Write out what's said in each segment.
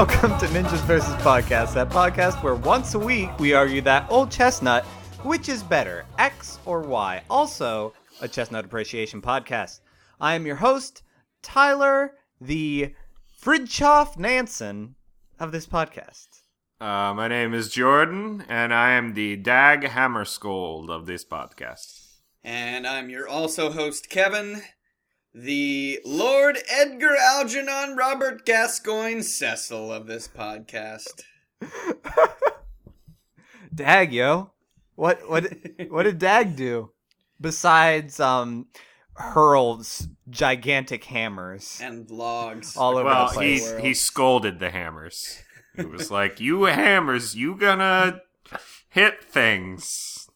and welcome to Ninjas vs. Podcast, that podcast where once a week we argue that old chestnut, which is better, X or Y? Also, a chestnut appreciation podcast. I am your host, Tyler, the Fridtjof Nansen of this podcast. Uh, my name is Jordan, and I am the Dag Hammarskjöld of this podcast. And I'm your also host, Kevin, the Lord Edgar Algernon Robert Gascoyne Cecil of this podcast. Dag, yo. What what what did Dag do? Besides um hurl gigantic hammers And logs. all over Well, the he place. he scolded the hammers. He was like, "You hammers, you gonna hit things."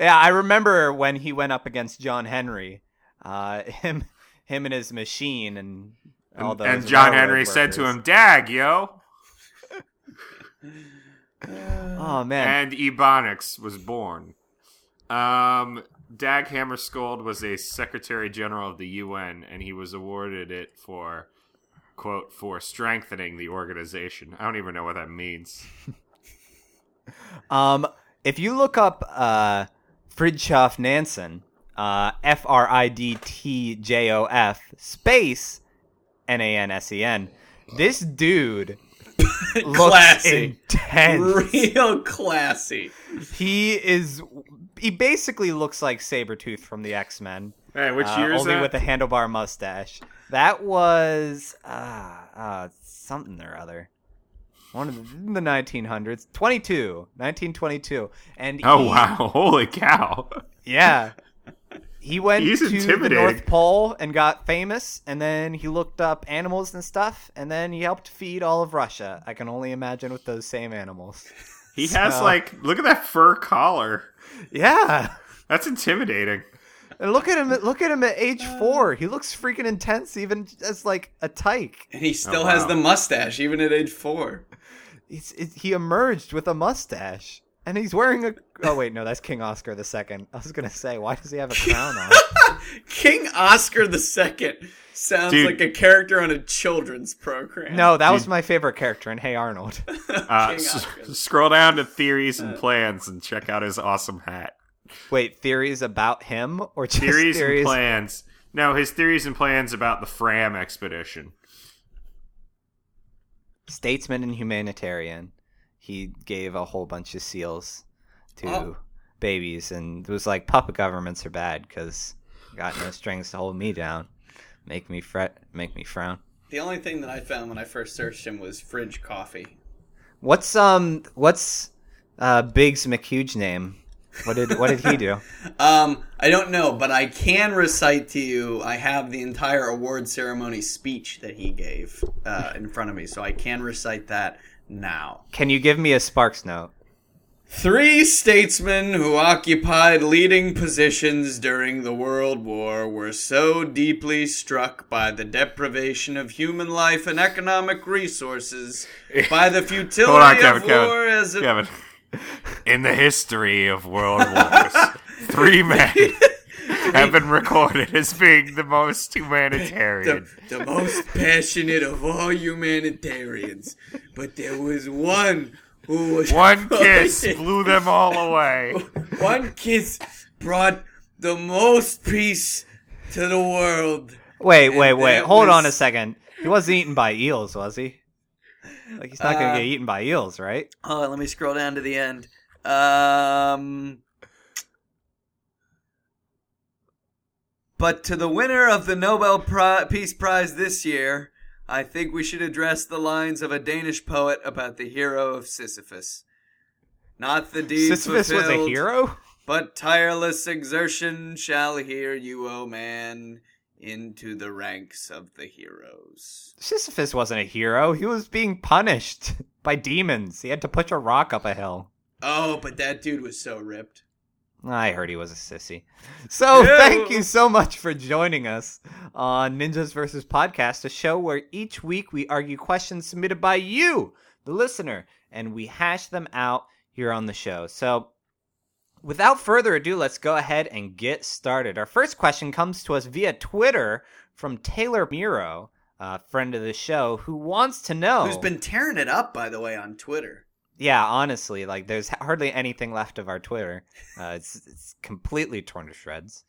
Yeah, I remember when he went up against John Henry. Uh, him, him and his machine, and all those. and John Henry said to him, "Dag, yo." "Oh man, And Ebonics was born. Um, Dag Hammarskjöld was a Secretary General of the UN, and he was awarded it for quote for strengthening the organization. I don't even know what that means. um, if you look up uh, Fridtjof Nansen, uh, F R I D T J O F space N A N S E N, this dude looks classy. intense. Real classy. He is. He basically looks like Sabretooth from the X Men. Hey, which uh, year is only that? with a handlebar mustache. That was uh, uh, something or other. One of the, the 1900s, 22, 1922, and oh he- wow! Holy cow! yeah, he went He's to the. North Pole and got famous, and then he looked up animals and stuff, and then he helped feed all of Russia. I can only imagine with those same animals. He has like look at that fur collar. Yeah. That's intimidating. And look at him! Look at him at age four. He looks freaking intense, even as like a tyke. And he oh, still Oh, has the mustache, even at age four. He's, it, he emerged with a mustache, and he's wearing a. Oh wait, no, that's King Oscar the Second. I was gonna say, why does he have a crown on? King Oscar the Second sounds Dude. like a character on a children's program. No, that was my favorite character in Hey Arnold. Uh, s- scroll down to theories and plans and check out his awesome hat. Wait, theories about him or just Theories, theories? and plans. No, his theories and plans about the Fram expedition. Statesman and humanitarian. He gave a whole bunch of seals to Oh. babies, and it was like puppet governments are bad because got no strings to hold me down, make me fret, make me frown. The only thing that I found when I first searched him was fridge coffee. What's um what's uh Biggs McHuge name? What did what did he do? Um, I don't know, but I can recite to you. I have the entire award ceremony speech that he gave uh, in front of me, so I can recite that now. Can you give me a Sparks note? Three statesmen who occupied leading positions during the World War were so deeply struck by the deprivation of human life and economic resources, by the futility on, Kevin, of Kevin, war as a Kevin. In the history of world wars, three men have been recorded as being the most humanitarian. the, the most passionate of all humanitarians. But there was one who was One kiss blew them all away. one kiss brought the most peace to the world. Wait, And wait, wait. that Hold on a second. He wasn't eaten by eels, was he? Like he's not gonna Uh, get eaten by eels, right? Hold on, let me scroll down to the end. Um, but to the winner of the Nobel Pri- Peace Prize this year, I think we should address the lines of a Danish poet about the hero of Sisyphus. Not the deed Sisyphus was a hero? but tireless exertion shall hear you, O man, into the ranks of the heroes. Sisyphus wasn't a hero. He was being punished by demons. He had to push a rock up a hill. Oh, but that dude was so ripped. I heard he was a sissy. So Yeah. thank you so much for joining us on Ninjas vs. Podcast, a show where each week we argue questions submitted by you, the listener, and we hash them out here on the show. So without further ado, let's go ahead and get started. Our first question comes to us via Twitter from Taylor Miro. uh, friend of the show, who wants to know. Who's been tearing it up, by the way, on Twitter. Yeah, honestly, like there's hardly anything left of our Twitter. Uh, it's it's completely torn to shreds.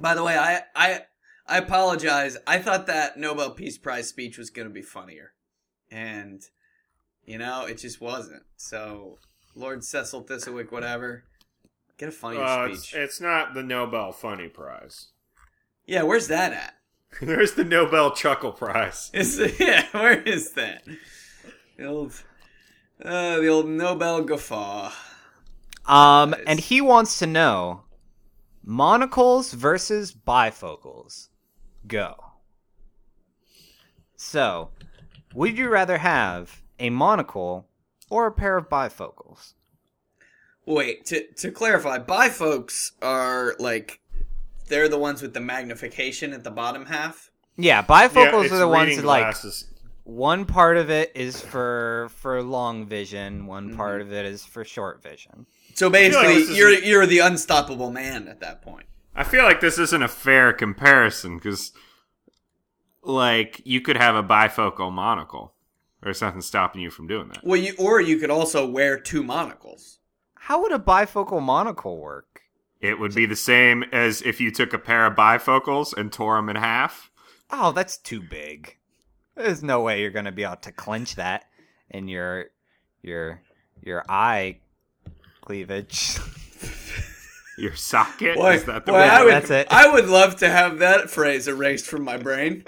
By the way, I I I apologize. I thought that Nobel Peace Prize speech was going to be funnier, and you know it just wasn't. So, Lord Cecil Thistlewick, whatever, get a funnier Uh, it's, speech. it's not the Nobel Funny Prize. yeah, where's that at? There's the Nobel Chuckle Prize. Is yeah, where is that? The old, uh, the old Nobel guffaw. Um, Nice. and he wants to know monocles versus bifocals. Go. So, would you rather have a monocle or a pair of bifocals? Wait, to to clarify, bifocals are like they're the ones with the magnification at the bottom half. Yeah, Yeah, bifocals it's are the ones that like glasses. One part of it is for for long vision, one Mm-hmm. part of it is for short vision. So feel like basically, this is- you're you're the unstoppable man at that point. I feel like this isn't a fair comparison because, like, you could have a bifocal monocle. There's nothing stopping you from doing that. Well, you or you could also wear two monocles. How would a bifocal monocle work? It would be the same as if you took a pair of bifocals and tore them in half. Oh, that's too big. There's no way you're gonna be able to clench that in your your your eye cleavage. Your socket Boy, is that the boy, word? I would, That's it. I would love to have that phrase erased from my brain.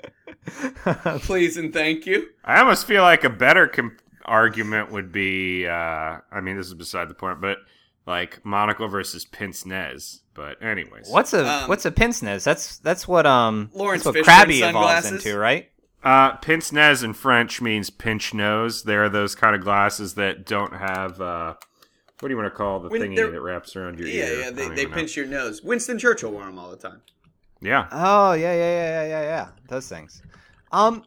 Please and thank you. I almost feel like a better com- argument would be. Uh, I mean, this is beside the point, but like monocle versus pince nez. But anyways, what's a Um, what's a pince nez? That's that's what um Laurence that's what Fishburne Krabby evolves into, right? Uh, pince nez in French means pinch nose. They're those kind of glasses that don't have. Uh, what do you want to call the When thingy that wraps around your Yeah, ear? yeah. I They, they even know. pinch your nose. Winston Churchill wore them all the time. Yeah, Oh yeah, yeah, yeah, yeah, yeah, yeah. Those things. Um,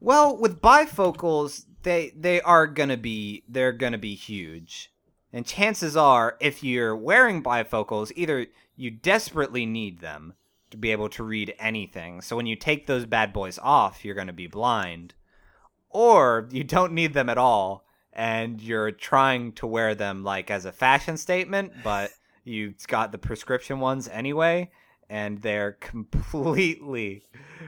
well, with bifocals, they they are gonna be they're gonna be huge, and chances are, if you're wearing bifocals, either you desperately need them to be able to read anything. So when you take those bad boys off, you're gonna be blind, or you don't need them at all, and you're trying to wear them like as a fashion statement, but you've got the prescription ones anyway and they're completely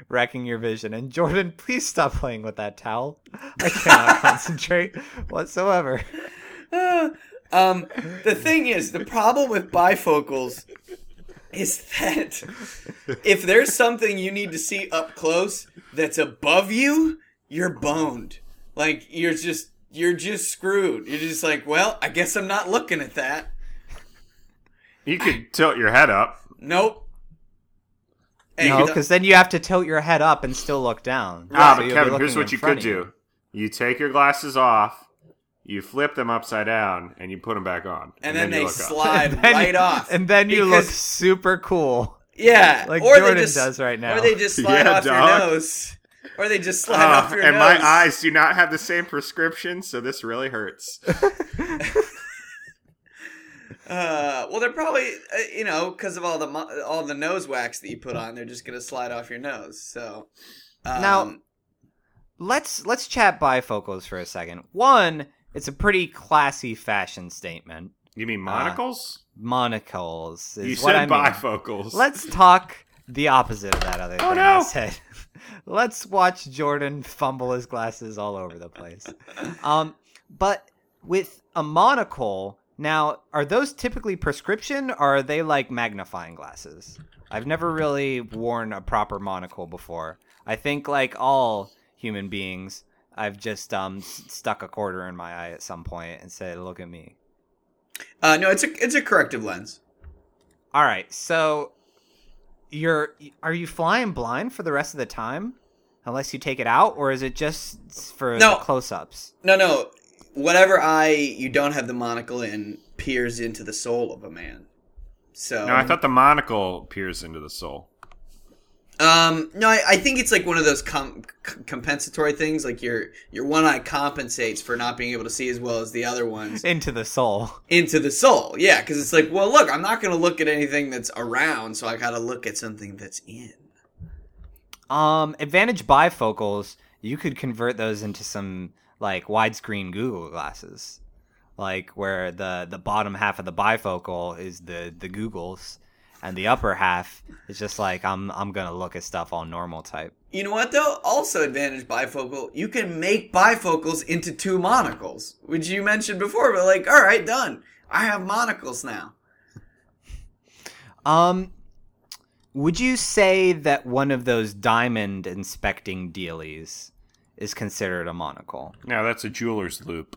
wrecking your vision. And Jordan, please stop playing with that towel. I cannot concentrate whatsoever. Uh, um, the thing is, the problem with bifocals is that if there's something you need to see up close that's above you, you're boned. Like you're just you're just screwed. You're just like, well, I guess I'm not looking at that. you could tilt your head up. Nope. Hey, No, because then you have to tilt your head up and still look down. Ah, So but Kevin, here's what you could of do: you take your glasses off, you flip them upside down, and you put them back on, and then, you they look slide then- right off. And then you look super cool. yeah, like or Jordan they just, does right now. Or they just slide Yeah, off your nose. Or they just slide Ah, off your and nose. And my eyes do not have the same prescription, so this really hurts. Uh, well, they're probably uh, you know because of all the mo- all the nose wax that you put on, they're just gonna slide off your nose. So um, Now- Let's let's chat bifocals for a second. One, it's a pretty classy fashion statement. You mean monocles? Monocles is you what said I mean. bifocals. Let's talk the opposite of that other thing Oh, I said. Let's watch Jordan fumble his glasses all over the place. Um, but with a monocle, now are those typically prescription or are they like magnifying glasses? I've never really worn a proper monocle before. I think like all human beings, I've just um stuck a quarter in my eye at some point and said, "Look at me." uh, no, it's a it's a corrective lens. All right, so you're are you flying blind for the rest of the time, unless you take it out, or is it just for No. the close-ups? No, no, whatever eye you don't have the monocle in peers into the soul of a man. So no, I thought the monocle peers into the soul. Um, no, I, I think it's like one of those com- c- compensatory things. Like your your one eye compensates for not being able to see as well as the other ones Into the soul. into the soul. Yeah, because it's like, well, look, I'm not going to look at anything that's around, so I got to look at something that's in. Um, advantage bifocals, you could convert those into some like widescreen Google glasses, like where the the bottom half of the bifocal is the the Googles, and the upper half is just like I'm I'm gonna look at stuff on normal type. You know what though? Also advantage bifocal. You can make bifocals into two monocles, which you mentioned before. But like, all right, done. I have monocles now. Um, would you say that one of those diamond inspecting dealies is considered a monocle? No, that's a jeweler's loupe.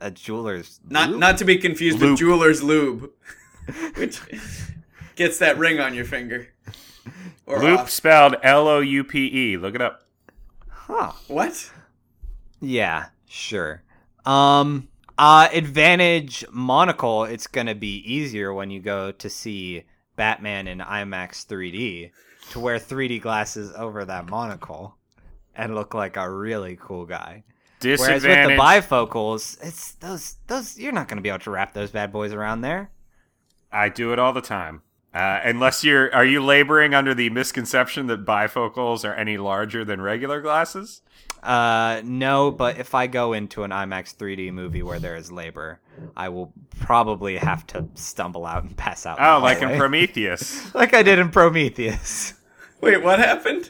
A jeweler's Not loop? not to be confused Loop. with jeweler's lube, which gets that ring on your finger. Or Loop off. spelled L O U P E. Look it up. Huh. What? Yeah, sure. Um, uh, advantage monocle. It's gonna be easier when you go to see Batman in IMAX 3D to wear 3D glasses over that monocle and look like a really cool guy. Whereas with the bifocals, it's those those you're not gonna be able to wrap those bad boys around there. I do it all the time. Uh, unless you're, are you laboring under the misconception that bifocals are any larger than regular glasses? Uh, no, but if I go into an IMAX 3D movie where there is labor, I will probably have to stumble out and pass out. Oh, like in. Prometheus. like I did in Prometheus. Wait, what happened?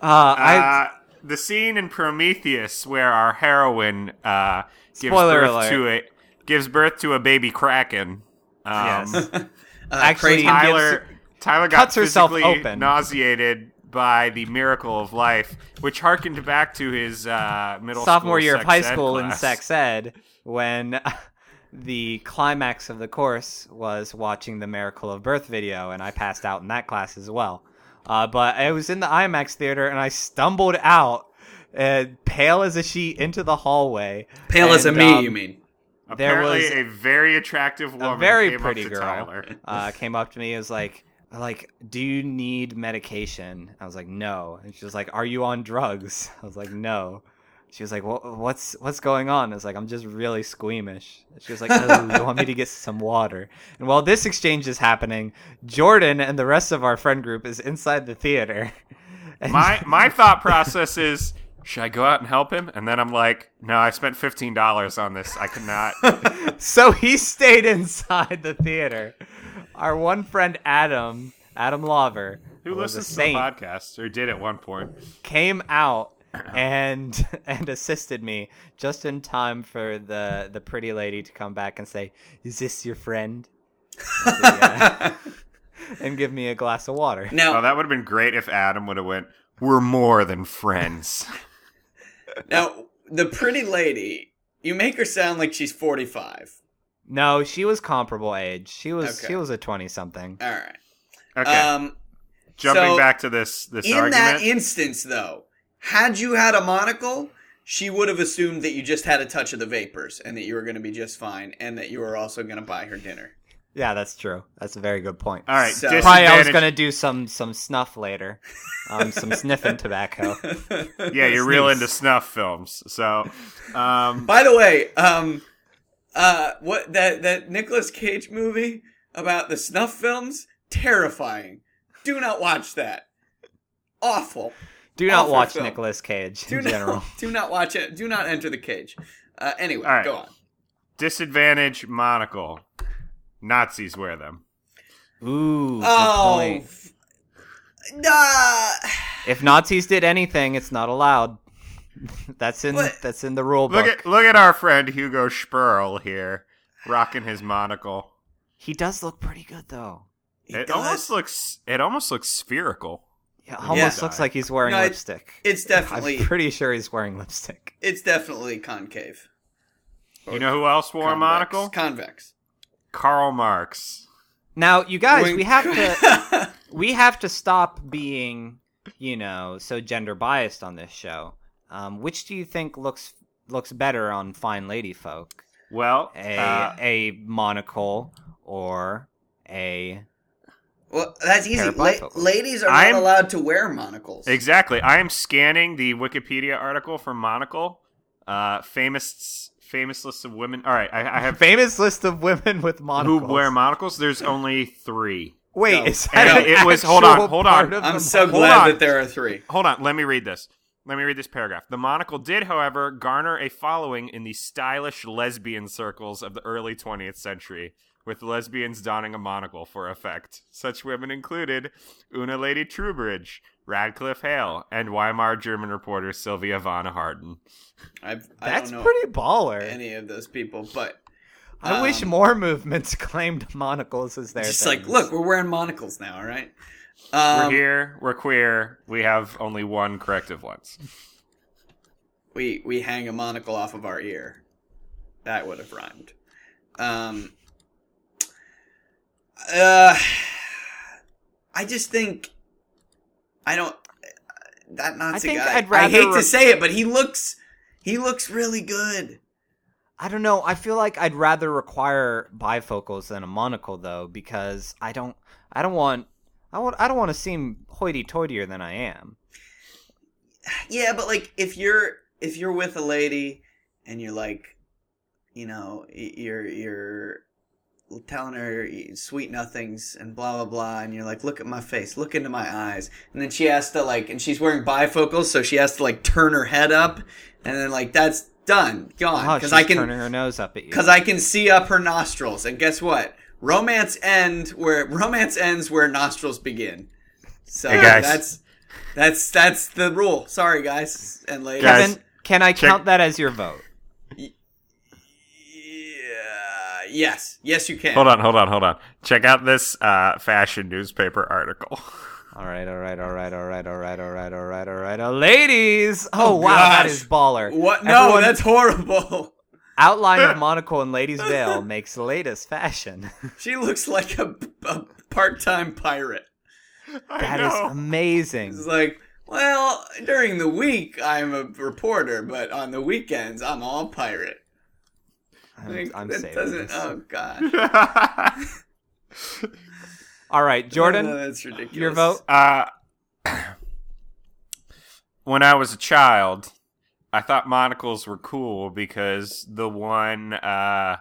Uh, I Uh, the scene in Prometheus where our heroine uh, gives Spoiler birth alert. to a gives birth to a baby kraken. Um, yes. Uh, Actually, Kratom Tyler Tyler got cuts herself physically open. nauseated by the miracle of life, which harkened back to his uh, middle sophomore school year of high ed school in sex ed when the climax of the course was watching the Miracle of Birth video, and I passed out in that class as well. Uh, but I was in the IMAX theater and I stumbled out, uh, pale as a sheet, into the hallway. Pale as a And, me, um, you mean? There was a very attractive woman a very came pretty up to girl uh, came up to me and was like like do you need medication? I was like no. And she was like are you on drugs? I was like no. She was like "Wha- what's what's going on? I was like i'm just really squeamish. She was like oh, you want me to get some water? And while this exchange is happening jordan and the rest of our friend group is inside the theater. And- my my thought process is should I go out and help him? And then I'm like, no, I spent fifteen dollars on this. I cannot. so he stayed inside the theater our one friend adam adam lover Who was a listens to the saint. podcast or did at one point? came out and and assisted me just in time for the the pretty lady to come back and say, "Is this your friend?" I said, "Yeah." and give me a glass of water. Now, Oh, that would have been great if Adam would have went. We're more than friends. Now the pretty lady, you make her sound like she's forty-five. No, she was comparable age. She was Okay. she was a twenty something. All right. Okay, Um, jumping so, back to this this in argument. that instance, though, had you had a monocle, she would have assumed that you just had a touch of the vapors and that you were going to be just fine, and that you were also going to buy her dinner. Yeah, that's true. That's a very good point. All right, So- Probably I was gonna do some some snuff later, um, some sniffing tobacco. Yeah, you're real into snuff films. So, um, By the way, um, uh, what that that Nicolas Cage movie about the snuff films? Terrifying. Do not watch that. Awful. Do not Awful watch film. Nicolas Cage Do in general. not. Do not watch it. Do not enter the cage. Uh, anyway, All right. go on. disadvantage monocle. Nazis wear them. Ooh, Oh. point. f- Nah. If Nazis did anything, it's not allowed. that's in What? that's in the rule Look at look at our friend Hugo Sperrle here, rocking his monocle. he does look pretty good though. He it does. almost looks it almost looks spherical. Yeah, almost Yeah. looks like he's wearing No, it- lipstick. It's definitely. I'm pretty sure he's wearing lipstick. It's definitely concave. You know who else wore a monocle? Convex. Karl Marx. Now, you guys, Wink. we have to we have to stop being, you know, so gender biased on this show. Um, which do you think looks looks better on fine lady folk? Well, A uh, a monocle or a well, that's easy. La- ladies are not I'm- allowed to wear monocles. exactly. I am scanning the Wikipedia article for monocle. Uh, famous famous list of women. All right, I, I have famous list of women with monocles who wear monocles. There's only three. Wait, No. is that And an it was- hold on, hold on. I'm so monocle? Glad that there are three. Hold on, let me read this. Let me read this paragraph. The monocle did, however, garner a following in the stylish lesbian circles of the early 20th century, with lesbians donning a monocle for effect. Such women included Una Lady Troubridge, Radclyffe Hall, and Weimar German reporter Sylvia von Harden. I've, I That's don't know pretty baller. any of those people, but I wish um, more movements claimed monocles as their just things. like, look, we're wearing monocles now. All right. We're Um, here, we're queer, we have only one corrective lens. we we hang a monocle off of our ear. That would have rhymed. Um. Uh. I just think I don't that Nazi think guy. I'd I hate re- to say it, but he looks he looks really good. I don't know. I feel like I'd rather require bifocals than a monocle though, because I don't. I don't want. I want. I don't want to seem hoity-toityier than I am. Yeah, but like if you're if you're with a lady and you're like, you know, you're you're telling her sweet nothings and blah blah blah, and you're like, look at my face, look into my eyes, and then she has to like, and she's wearing bifocals, so she has to like turn her head up, and then like that's done, gone, Oh, because she's I can turning her nose up at you. because I can see up her nostrils, and guess what? Romance end where romance ends where nostrils begin. So Hey, guys. that's that's that's the rule. Sorry, guys and ladies. Guys, Kevin, can I check- count that as your vote? Yeah. Yes. Yes, you can. Hold on, hold on, hold on. Check out this uh, fashion newspaper article. All right, all right, all right, all right, all right, all right, all right, all right, ladies. Oh, Oh, wow, that gosh. is baller. What? No, Everyone- that's horrible. outline of monocle and ladies' veil makes latest fashion. She looks like a, a part-time pirate. That is amazing. It's like, well, during the week I'm a reporter, but on the weekends I'm all pirate. I'm, Like, I'm that doesn't. this. Oh god, All right, Jordan, Oh, that's ridiculous. your vote. Uh, when I was a child, I thought monocles were cool because the one, uh,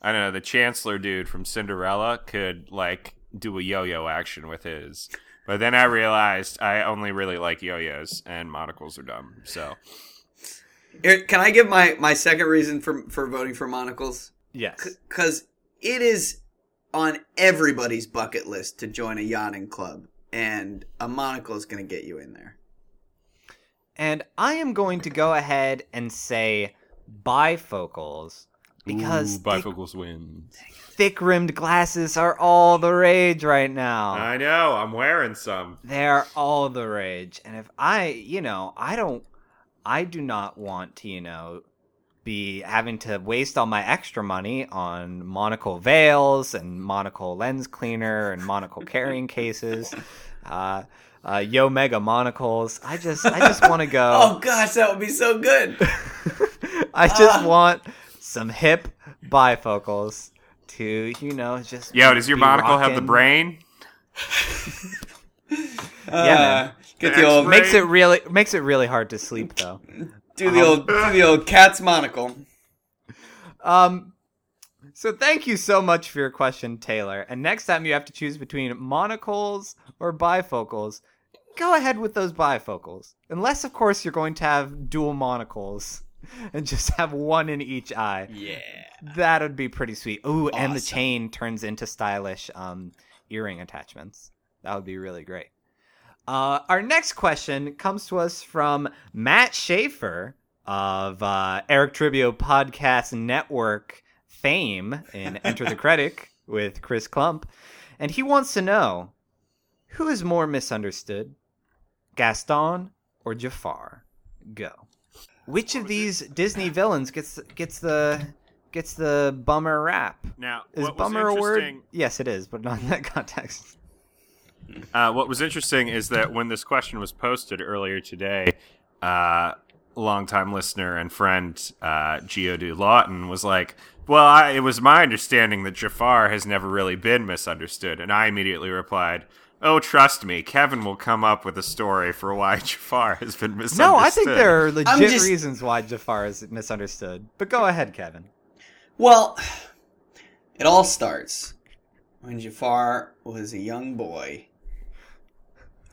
I don't know, the Chancellor dude from Cinderella could, like, do a yo yo action with his. But then I realized I only really like yo yos, and monocles are dumb. So, Here, Can I give my my second reason for for voting for monocles? Yes. because it is on everybody's bucket list to join a yachting club, and a monocle is going to get you in there. And I am going to go ahead and say bifocals because Ooh, bifocals win. thick rimmed glasses are all the rage right now. I know, I'm wearing some. They're all the rage. And if I, you know, I don't, I do not want to, you know, be having to waste all my extra money on monocle veils and monocle lens cleaner and monocle carrying cases, uh, uh, Yo Mega monocles. I just, I just want to go. Oh gosh, that would be so good. I just Ah. want some hip bifocals to, you know, just. Yo, does your be monocle have the brain? Man. Uh, get the old Makes it really makes it really hard to sleep though. do the old do the old cat's monocle. Um, so thank you so much for your question, Taylor. And next time you have to choose between monocles or bifocals, go ahead with those bifocals. Unless, of course, you're going to have dual monocles and just have one in each eye. Yeah. That would be pretty sweet. Ooh, and the chain turns into stylish um, earring attachments. That would be really great. Uh, our next question comes to us from Matt Schaefer of uh, Eric Tribio Podcast Network fame in Enter the Critic with Chris Klump. And he wants to know who is more misunderstood, Gaston or Jafar? Go. Which of these Disney villains gets gets the gets the bummer rap? Now, Is what was bummer a word? Yes, it is, but not in that context. Uh, what was interesting is that when this question was posted earlier today, uh, longtime listener and friend uh, Geodude Lawton was like, "Well, I, it was my understanding that Jafar has never really been misunderstood," and I immediately replied. Oh, trust me, Kevin will come up with a story for why Jafar has been misunderstood. No, I think there are legit just- reasons why Jafar is misunderstood. But go ahead, Kevin. Well, it all starts when Jafar was a young boy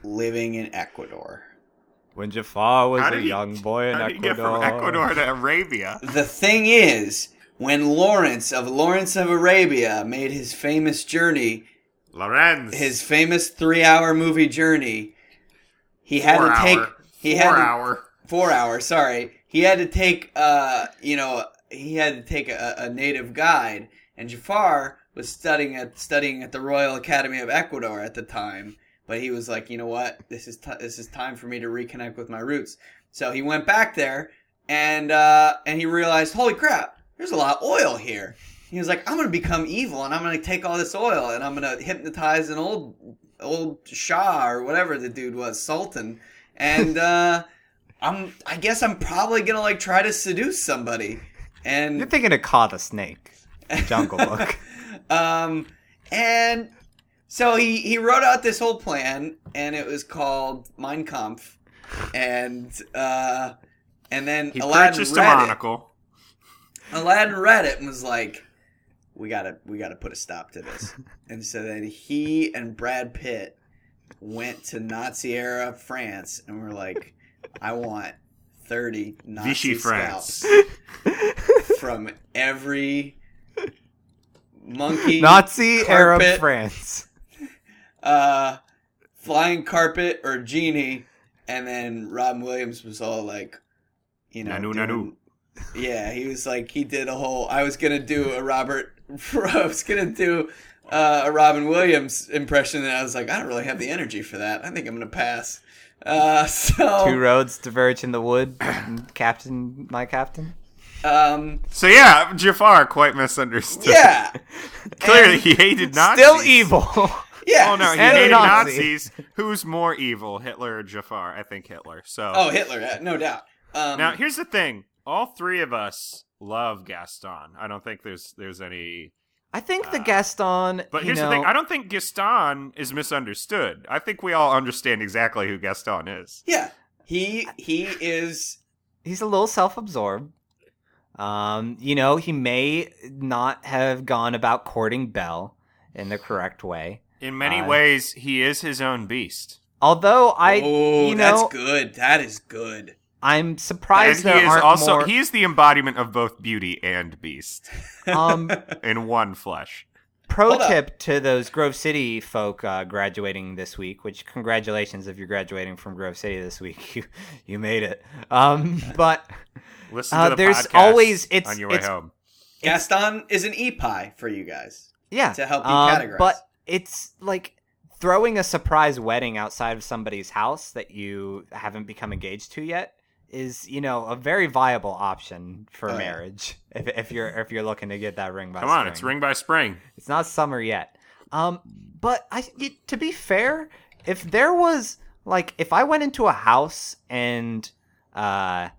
living in Ecuador. When Jafar was a did he- young boy in How did you get from Ecuador to Arabia? The thing is, when Lawrence of Lawrence of Arabia made his famous journey, Lorenz. his famous three-hour movie journey, he had four to take hour, he four had to, hour. four hours. Sorry, he had to take uh you know he had to take a, a native guide, and Jafar was studying at studying at the Royal Academy of Ecuador at the time. But he was like, you know what, this is t- this is time for me to reconnect with my roots. So he went back there, and uh, and he realized, holy crap, there's a lot of oil here. He was like, I'm gonna become evil, and I'm gonna take all this oil, and I'm gonna hypnotize an old old Shah or whatever the dude was, Sultan, and uh, I'm I guess I'm probably gonna like try to seduce somebody, and You're thinking of Kaa the Snake, Jungle Book. um, and so he he wrote out this whole plan, and it was called Mein Kampf, and uh, and then He Aladdin purchased a read it. Aladdin read it and was like, "We gotta, we gotta put a stop to this." and so then he and Brad Pitt went to Nazi era France and were like, "I want thirty Nazi Vichy France. from every monkey, Nazi Arab carpet, France. Uh, flying carpet or genie." And then Robin Williams was all like, "You know, Nanu, doing- nanu. yeah, he was like he did a whole. I was gonna do a Robert. I was gonna do uh, a Robin Williams impression, and I was like, I don't really have the energy for that. I think I'm gonna pass. Uh, so Two roads diverge in the wood. captain, my captain. um, So yeah, Jafar quite misunderstood. yeah, Clearly, And he hated Nazis. Still evil. Yeah. Oh no, he And hated Nazi. Nazis. Who's more evil, Hitler or Jafar? I think Hitler. So Oh, Hitler, yeah, no doubt. Um, now here's the thing: all three of us love Gaston. I don't think there's there's any. I think the Gaston. But you here's know, the thing: I don't think Gaston is misunderstood. I think we all understand exactly who Gaston is. yeah, he he is. he's a little self-absorbed. Um, you know, he may not have gone about courting Belle in the correct way. In many Uh, ways, he is his own beast. Although I, oh, you that's good. That is good. I'm surprised and he there is aren't also more. he is the embodiment of both beauty and beast um, in one flesh. pro Hold up. tip to those Grove City folk uh, graduating this week. Which congratulations if you're graduating from Grove City this week. You you made it. Um, but Listen Uh, the there's podcast always- it's- on your way it's- home. Gaston is an e pie for you guys. yeah, To help you um, categorize. But it's like throwing a surprise wedding outside of somebody's house that you haven't become engaged to yet is you know a very viable option for yeah. marriage if, if you're if you're looking to get that ring by Come on, it's ring by spring. It's not summer yet. Um, but I, y- to be fair, if there was like, if I went into a house and uh,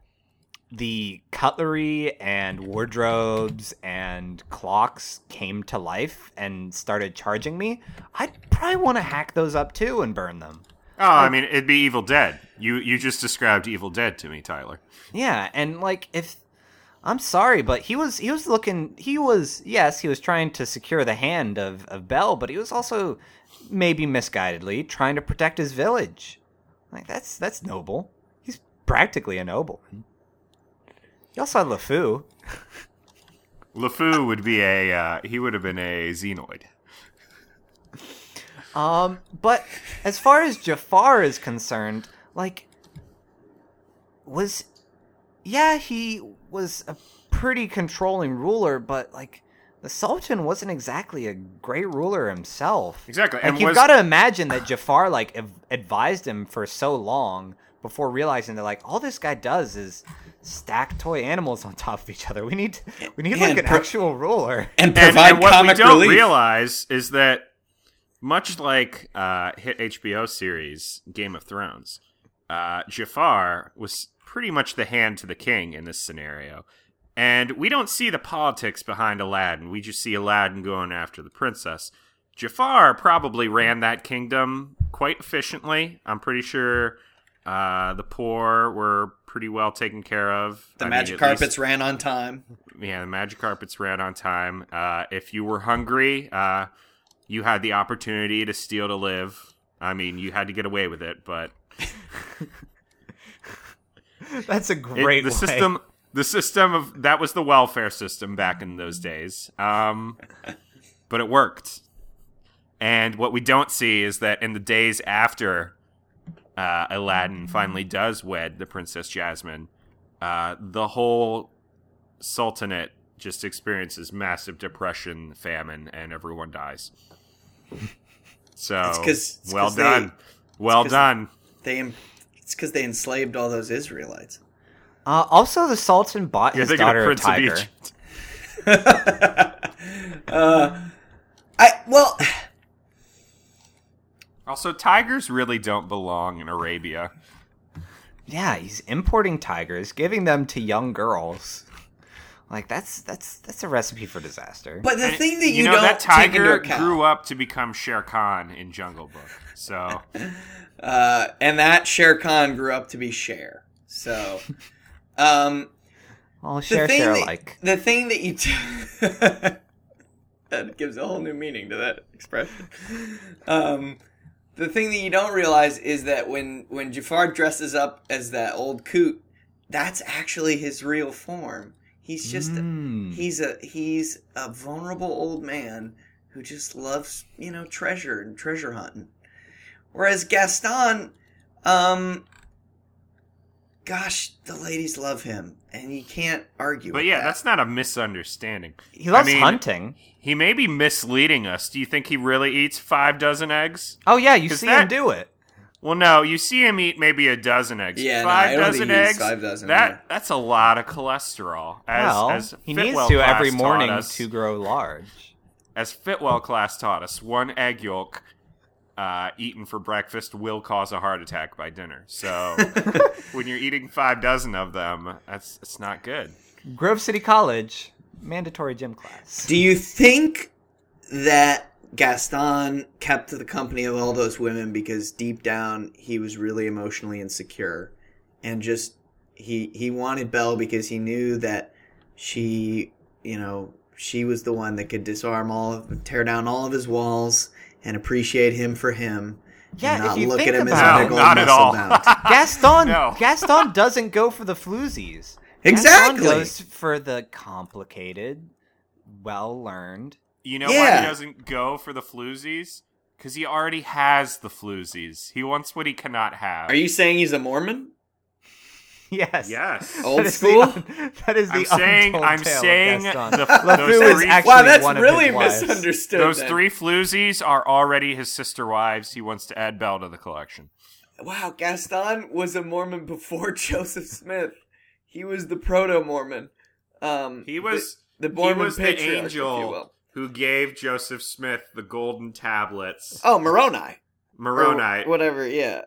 the cutlery and wardrobes and clocks came to life and started charging me, I'd probably want to hack those up too and burn them. Oh, I mean, it'd be Evil Dead. You you just described Evil Dead to me, Tyler. Yeah, and like if I'm sorry, but he was he was looking he was yes, he was trying to secure the hand of, of Belle, but he was also maybe misguidedly trying to protect his village. Like that's that's noble. He's practically a nobleman. Also had LeFou. LeFou would be a uh, he would have been a xenoid. Um, but as far as Jafar is concerned, like, was, yeah, he was a pretty controlling ruler, but like, the Sultan wasn't exactly a great ruler himself. Exactly, Like, and you've was- got to imagine that Jafar like advised him for so long before realizing that like all this guy does is stack toy animals on top of each other. We need we need like an pro- actual ruler. and And, provide and what comic we don't relief. realize is that much like uh, hit HBO series Game of Thrones, uh, Jafar was pretty much the hand to the king in this scenario. And we don't see the politics behind Aladdin. We just see Aladdin going after the princess. Jafar probably ran that kingdom quite efficiently. I'm pretty sure uh, the poor were pretty well taken care of. the I mean, magic least- carpets ran on time. yeah, the magic carpets ran on time. Uh, if you were hungry, uh, you had the opportunity to steal to live. I mean, you had to get away with it, but That's a it- great the way. system the system of that was the welfare system back in those days. Um, but it worked. And what we don't see is that in the days after uh, Aladdin finally does wed the Princess Jasmine, uh, the whole sultanate just experiences massive depression, famine, and everyone dies. So it's well 'cause they- done. well 'cause- done. They it's because they enslaved all those Israelites. Uh, also, the Sultan bought You're his daughter a Prince of tiger. Uh, I well, Also, tigers really don't belong in Arabia. Yeah, he's importing tigers, giving them to young girls. Like that's that's that's a recipe for disaster. but the And, thing that you, know don't that take into tiger account, grew up to become Shere Khan in Jungle Book. So uh, and that Shere Khan grew up to be Cher. So, um, well, the share thing share that, like. the thing that you t- that gives a whole new meaning to that expression. Um, the thing that you don't realize is that when when Jafar dresses up as that old coot, that's actually his real form. He's just Mm. he's a he's a vulnerable old man who just loves you know treasure and treasure hunting. Whereas Gaston, um, gosh, the ladies love him, and you can't argue. But with yeah, that. that's not a misunderstanding. He loves I mean- hunting. He may be misleading us. Do you think he really eats five dozen eggs? Oh yeah, you see that- him do it. Well, no. You see him eat maybe a dozen eggs. Yeah, five I don't dozen think he eats eggs. five dozen, that yeah. that's a lot of cholesterol. As, well, as he Fitwell needs to every morning us- to grow large. As Fitwell class taught us, one egg yolk uh, eaten for breakfast will cause a heart attack by dinner. So when you're eating five dozen of them, that's it's not good. Grove City College, mandatory gym class. Do you think that Gaston kept the company of all those women because deep down he was really emotionally insecure and just he he wanted Belle because he knew that she, you know, she was the one that could disarm all of tear down all of his walls and appreciate him for him. Yeah, and if not you look think at him about as a big No, old not at all. bound. Gaston No. Gaston doesn't go for the floozies. Exactly. Gaston goes for the complicated, well learned. You know why he doesn't go for the floozies? Because he already has the floozies. He wants what he cannot have. Are you saying he's a Mormon? Yes. Yes. Old That is school? The, that is the I'm saying. I'm tale saying the, LeFou those is three, actually wow, that's one of really his wives. misunderstood. those then. three floozies are already his sister wives. He wants to add Belle to the collection. Wow, Gaston was a Mormon before Joseph Smith. He was the proto Mormon. Um, He was the, the he Mormon was the patriarch, if you angel will. who gave Joseph Smith the golden tablets. Oh, Moroni. Moroni. Or whatever. Yeah,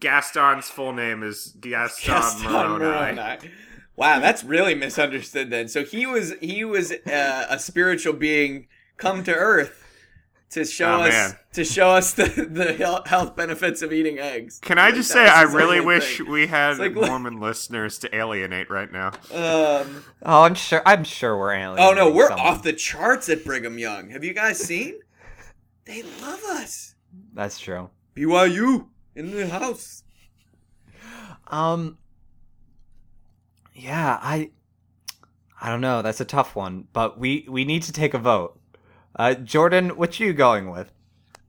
Gaston's full name is Gaston, Gaston Moroni. Moroni. Wow, that's really misunderstood then. So he was he was uh, a spiritual being come to Earth to show Oh, us man. to show us the the health- health benefits of eating eggs. Can I just that say I really wish thing. we had like, Mormon listeners to alienate right now. Um, Oh, I'm sure. I'm sure we're aliens. Oh no, we're off the charts at Brigham Young. Have you guys seen? They love us. That's true. BYU in the house. Um. Yeah, I. I don't know. That's a tough one, but we we need to take a vote. Uh, Jordan, what are you going with?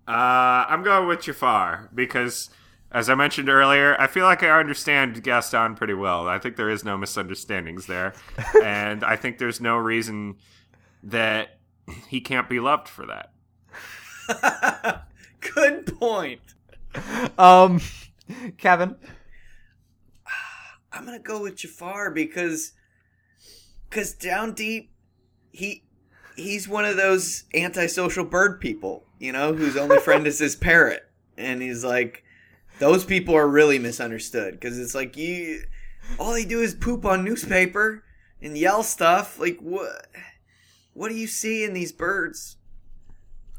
Uh, I'm going with Jafar because, as I mentioned earlier, I feel like I understand Gaston pretty well. I think there is no misunderstandings there, and I think there's no reason that he can't be loved for that. Good point. Um, Kevin. I'm gonna go with Jafar because, because down deep, he he's one of those antisocial bird people, you know, whose only friend is his parrot, and he's like, those people are really misunderstood because it's like you, all they do is poop on newspaper and yell stuff. Like what? What do you see in these birds?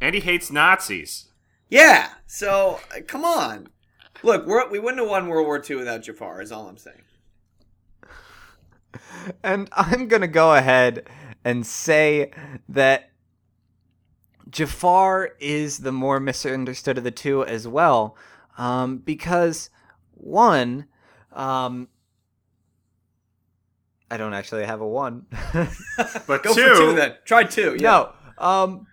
And he hates Nazis. Yeah. So uh, come on, look, we're, we wouldn't have won World War II without Jafar. Is all I'm saying. And I'm going to go ahead and say that Jafar is the more misunderstood of the two as well, um, because one, um, I don't actually have a one. But Go two, for two then. Try two. Yeah. No, um,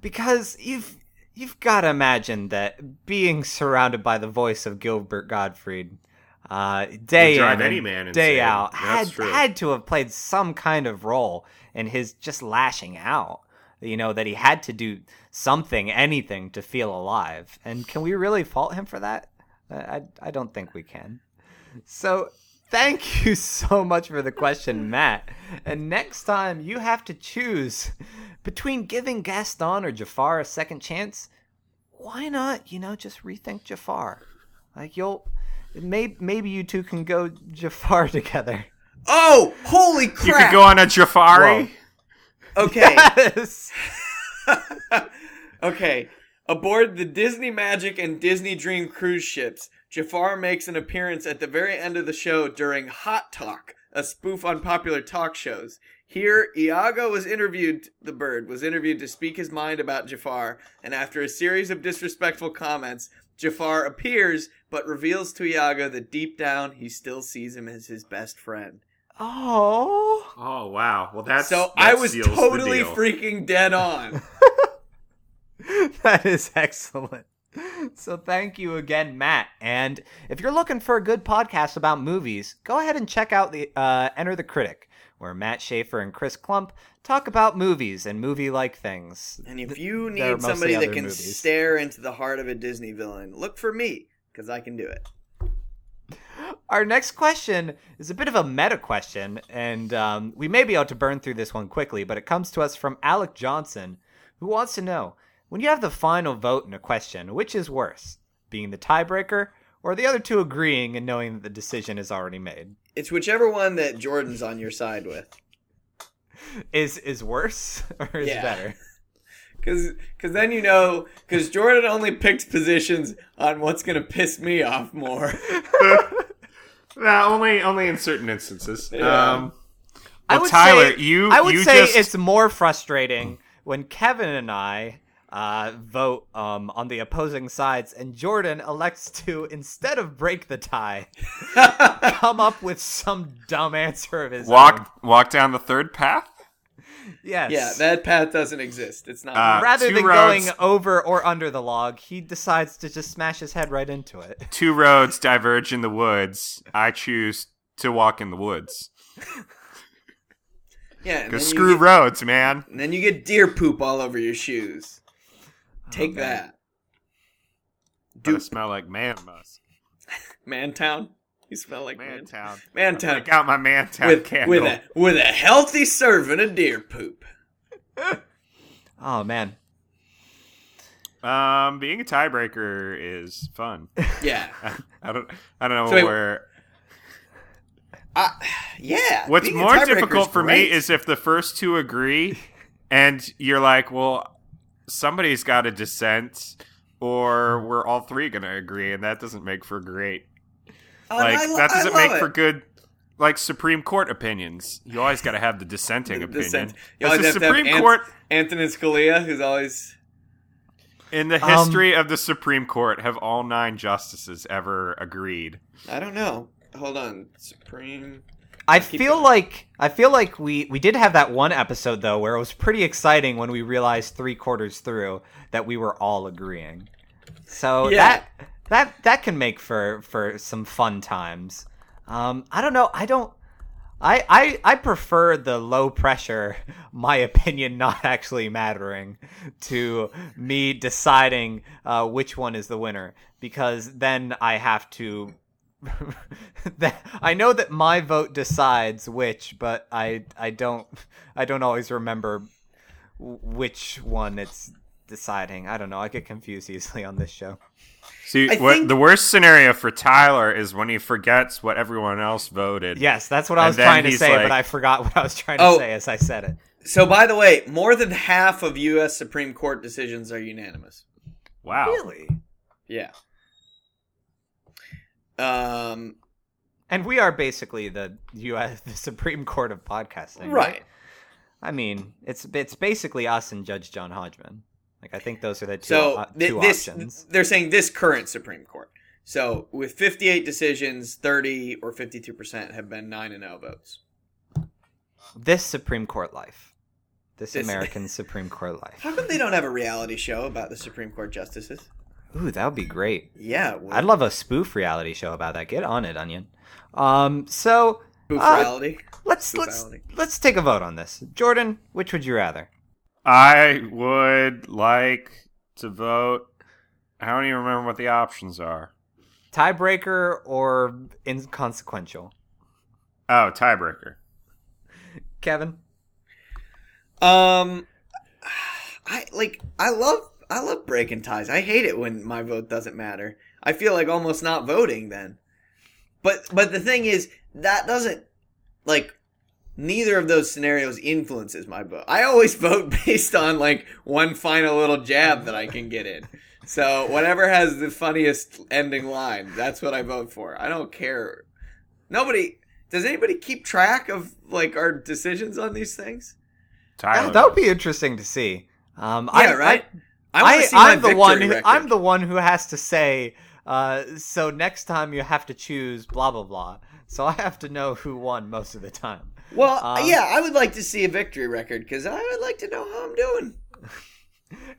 because you've you've got to imagine that being surrounded by the voice of Gilbert Gottfried, uh, day in any man day insane. out, had had to have played some kind of role in his just lashing out. You know that he had to do something, anything to feel alive. And can we really fault him for that? I, I don't think we can. So thank you so much for the question, Matt. And next time you have to choose between giving Gaston or Jafar a second chance, why not, you know, just rethink Jafar? Like you'll maybe maybe you two can go Jafar together. Oh, holy crap! you could go on a Jafari. Whoa. okay, Yes. okay. Aboard the Disney Magic and Disney Dream cruise ships, Jafar makes an appearance at the very end of the show during Hot Talk, a spoof on popular talk shows. Here, Iago was interviewed, the bird was interviewed to speak his mind about Jafar, and after a series of disrespectful comments, Jafar appears but reveals to Iago that deep down he still sees him as his best friend. Oh. Oh wow! Well, that's so that I was totally freaking dead on. that is excellent. So thank you again, Matt. And if you're looking for a good podcast about movies, go ahead and check out the uh, Enter the Critic, where Matt Schaefer and Chris Klump talk about movies and movie-like things. And if you need somebody that can movies. stare into the heart of a Disney villain, look for me, because I can do it. Our next question is a bit of a meta question, and um, we may be able to burn through this one quickly, but it comes to us from Alec Johnson, who wants to know when you have the final vote in a question, which is worse, being the tiebreaker or the other two agreeing and knowing that the decision is already made? It's whichever one that Jordan's on your side with. Is is worse or is Yeah. better? Because cause then you know, because Jordan only picks positions on what's going to piss me off more. Nah, only only in certain instances. Yeah. Um, I well, would Tyler, say, you I would you say just, it's more frustrating when Kevin and I uh, vote um, on the opposing sides, and Jordan elects to instead of break the tie, come up with some dumb answer of his own. walk walk down the third path. Yes. yeah, that path doesn't exist. It's not. Uh, Rather than roads- going over or under the log, he decides to just smash his head right into it. Two roads diverge in the woods. I choose to walk in the woods. yeah, Cause screw get, roads, man. and then you get deer poop all over your shoes. Take that. Do smell like man musk. Mantown. You smell like Man man. town. Mantown. I got my man town With, candle. with, a, with a healthy serving of deer poop. Oh man. Um, being a tiebreaker is fun. Yeah. I don't. I don't know So where. Uh, yeah. What's more difficult for great. me is if the first two agree, and you're like, well, somebody's got to dissent, or we're all three gonna agree, and that doesn't make for great. Oh, Like I that doesn't love make for good. Like Supreme Court opinions, you always got to have the dissenting The opinion. dissent. You As always the have to have Supreme Ant- Court Anthony Scalia, who's always in the Um, history of the Supreme Court, have all nine justices ever agreed? I don't know. Hold on, Supreme. I feel going. like I feel like we we did have that one episode though where it was pretty exciting when we realized three quarters through that we were all agreeing. So Yeah. that that that can make for for some fun times. Um, I don't know. I don't. I, I I prefer the low pressure, my opinion not actually mattering, to me deciding uh, which one is the winner because then I have to. that I know that my vote decides which, but I I don't I don't always remember which one it's deciding. I don't know. I get confused easily on this show. See, I what think- the worst scenario for Tyler is when he forgets what everyone else voted. Yes, that's what I was trying to say, like- but I forgot what I was trying to Oh. say as I said it. So, by the way, more than half of U.S. Supreme Court decisions are unanimous. Wow. Really? Yeah. Um. And we are basically the U.S. the Supreme Court of podcasting, Right. I mean, it's it's basically us and Judge John Hodgman. Like I think those are the two, So uh, two this options. they're saying this current Supreme Court. So with 58 decisions, 30 or 52 percent have been nine and zero votes. This Supreme Court life. This, This- American Supreme Court life. How come they don't have a reality show about the Supreme Court justices? Ooh, that would be great. Yeah, well, I'd love a spoof reality show about that. Get on it, Onion. Um, so spoof uh, reality. let's let's Spoof-ality. let's take a vote on this. Jordan, which would you rather? I would like to vote. I don't even remember what the options are. Tiebreaker or inconsequential? Oh, tiebreaker. Kevin? Um, I like I love I love breaking ties. I hate it when my vote doesn't matter. I feel like almost not voting then. But but the thing is that doesn't like neither of those scenarios influences my vote. I always vote based on like one final little jab that I can get in. So whatever has the funniest ending line, that's what I vote for. I don't care. Nobody does anybody keep track of like our decisions on these things? Tyler. That, that would be interesting to see. Um, Yeah, I, right. I, wanna I, see my I'm the one. Who. I'm the one who has to say. Uh, so next time you have to choose blah blah blah. So I have to know who won most of the time. Well, Um, yeah, I would like to see a victory record because I would like to know how I'm doing.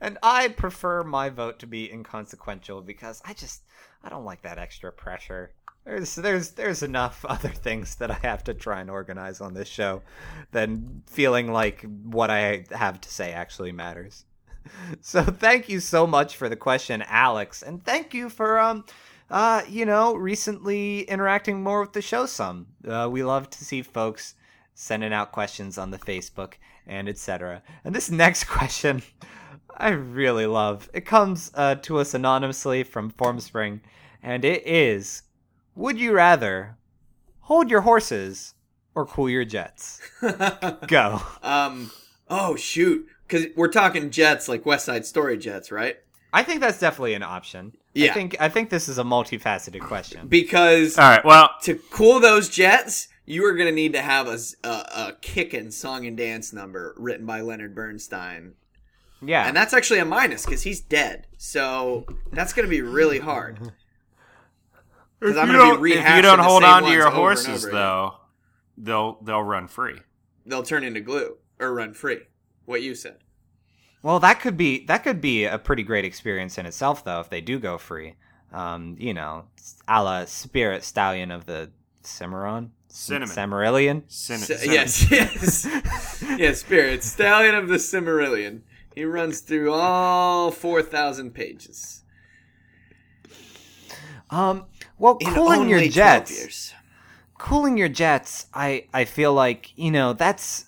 And I prefer my vote to be inconsequential because I just I don't like that extra pressure. There's there's there's enough other things that I have to try and organize on this show than feeling like what I have to say actually matters. So thank you so much for the question, Alex, and thank you for um uh you know recently interacting more with the show some. Uh, we love to see folks sending out questions on the Facebook and etc. And this next question I really love. It comes uh, to us anonymously from Formspring, and it is Would you rather hold your horses or cool your jets? Go. um. Oh shoot, because we're talking jets like West Side Story jets, right? I think that's definitely an option. Yeah. I think I think this is a multifaceted question. Because All right. Well, to cool those jets, you are gonna need to have a s- a, a kickin' song and dance number written by Leonard Bernstein, yeah. and that's actually a minus because he's dead. So that's gonna be really hard. Because I'm you gonna don't- be if you don't hold on to your horses, though, they'll they'll run free. they'll turn into glue or run free. What you said. Well, that could be that could be a pretty great experience in itself, though, if they do go free. Um, you know, a la Spirit Stallion of the Cimarron, Cinnamon. Cin- Cimmerillion. Cin- yes, yes, yes. Spirit, stallion of the Cimmerillion. He runs through all four thousand pages. Um, well, In cooling your jets. years. cooling your jets i i feel like you know that's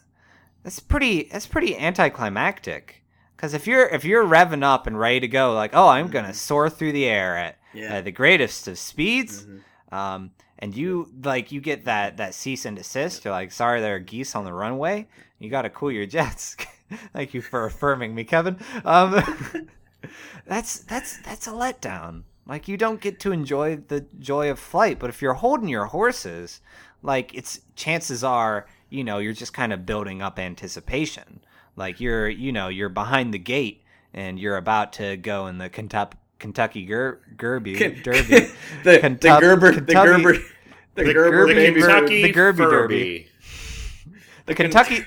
that's pretty that's pretty anticlimactic because if you're if you're revving up and ready to go like oh i'm gonna soar through the air at Yeah. uh, the greatest of speeds Mhm. um and you like you get that that cease and desist you're like sorry there are geese on the runway you gotta cool your jets thank you for affirming me kevin um that's that's that's a letdown. Like you don't get to enjoy the joy of flight, but if you're holding your horses, like it's chances are, you know, you're just kind of building up anticipation. Like you're, you know, you're behind the gate and you're about to go in the Kentucky Kentucky Ger- Derby Ken- Derby the, the Kentuck- Gerber, the Kentucky- Gerber, the, Gerber the Kentucky- Kentucky the Gerby Furby. the Kentucky.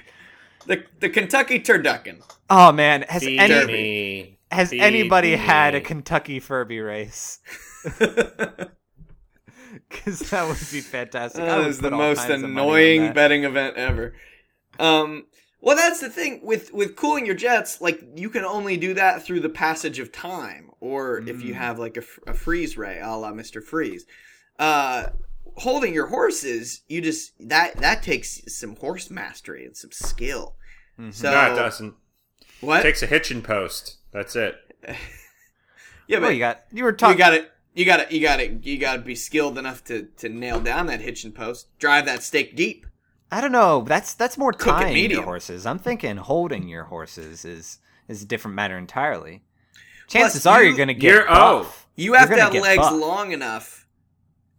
the the Kentucky turducken. Oh man, has Feed any me. has Feed anybody had a. Kentucky Furby race? Because that would be fantastic. I That would the most kinds of money on annoying betting event ever. Um, well, that's the thing with with cooling your jets. Like you can only do that through the passage of time, or if you Mm. have like a, f- a freeze ray, a la Mister Freeze. Uh, holding your horses, you just that that takes some horse mastery and some skill. Mhm. So no, it doesn't. what? It takes a hitching post. That's it. yeah, Well, but you got you were talking. you got to You got to You got to You got to be skilled enough to to nail down that hitching post. Drive that stake deep. I don't know. That's that's more Cook it tying your horses. I'm thinking holding your horses is is a different matter entirely. Plus, Chances are you- you're going to get you're- oh. You have to have legs buff. long enough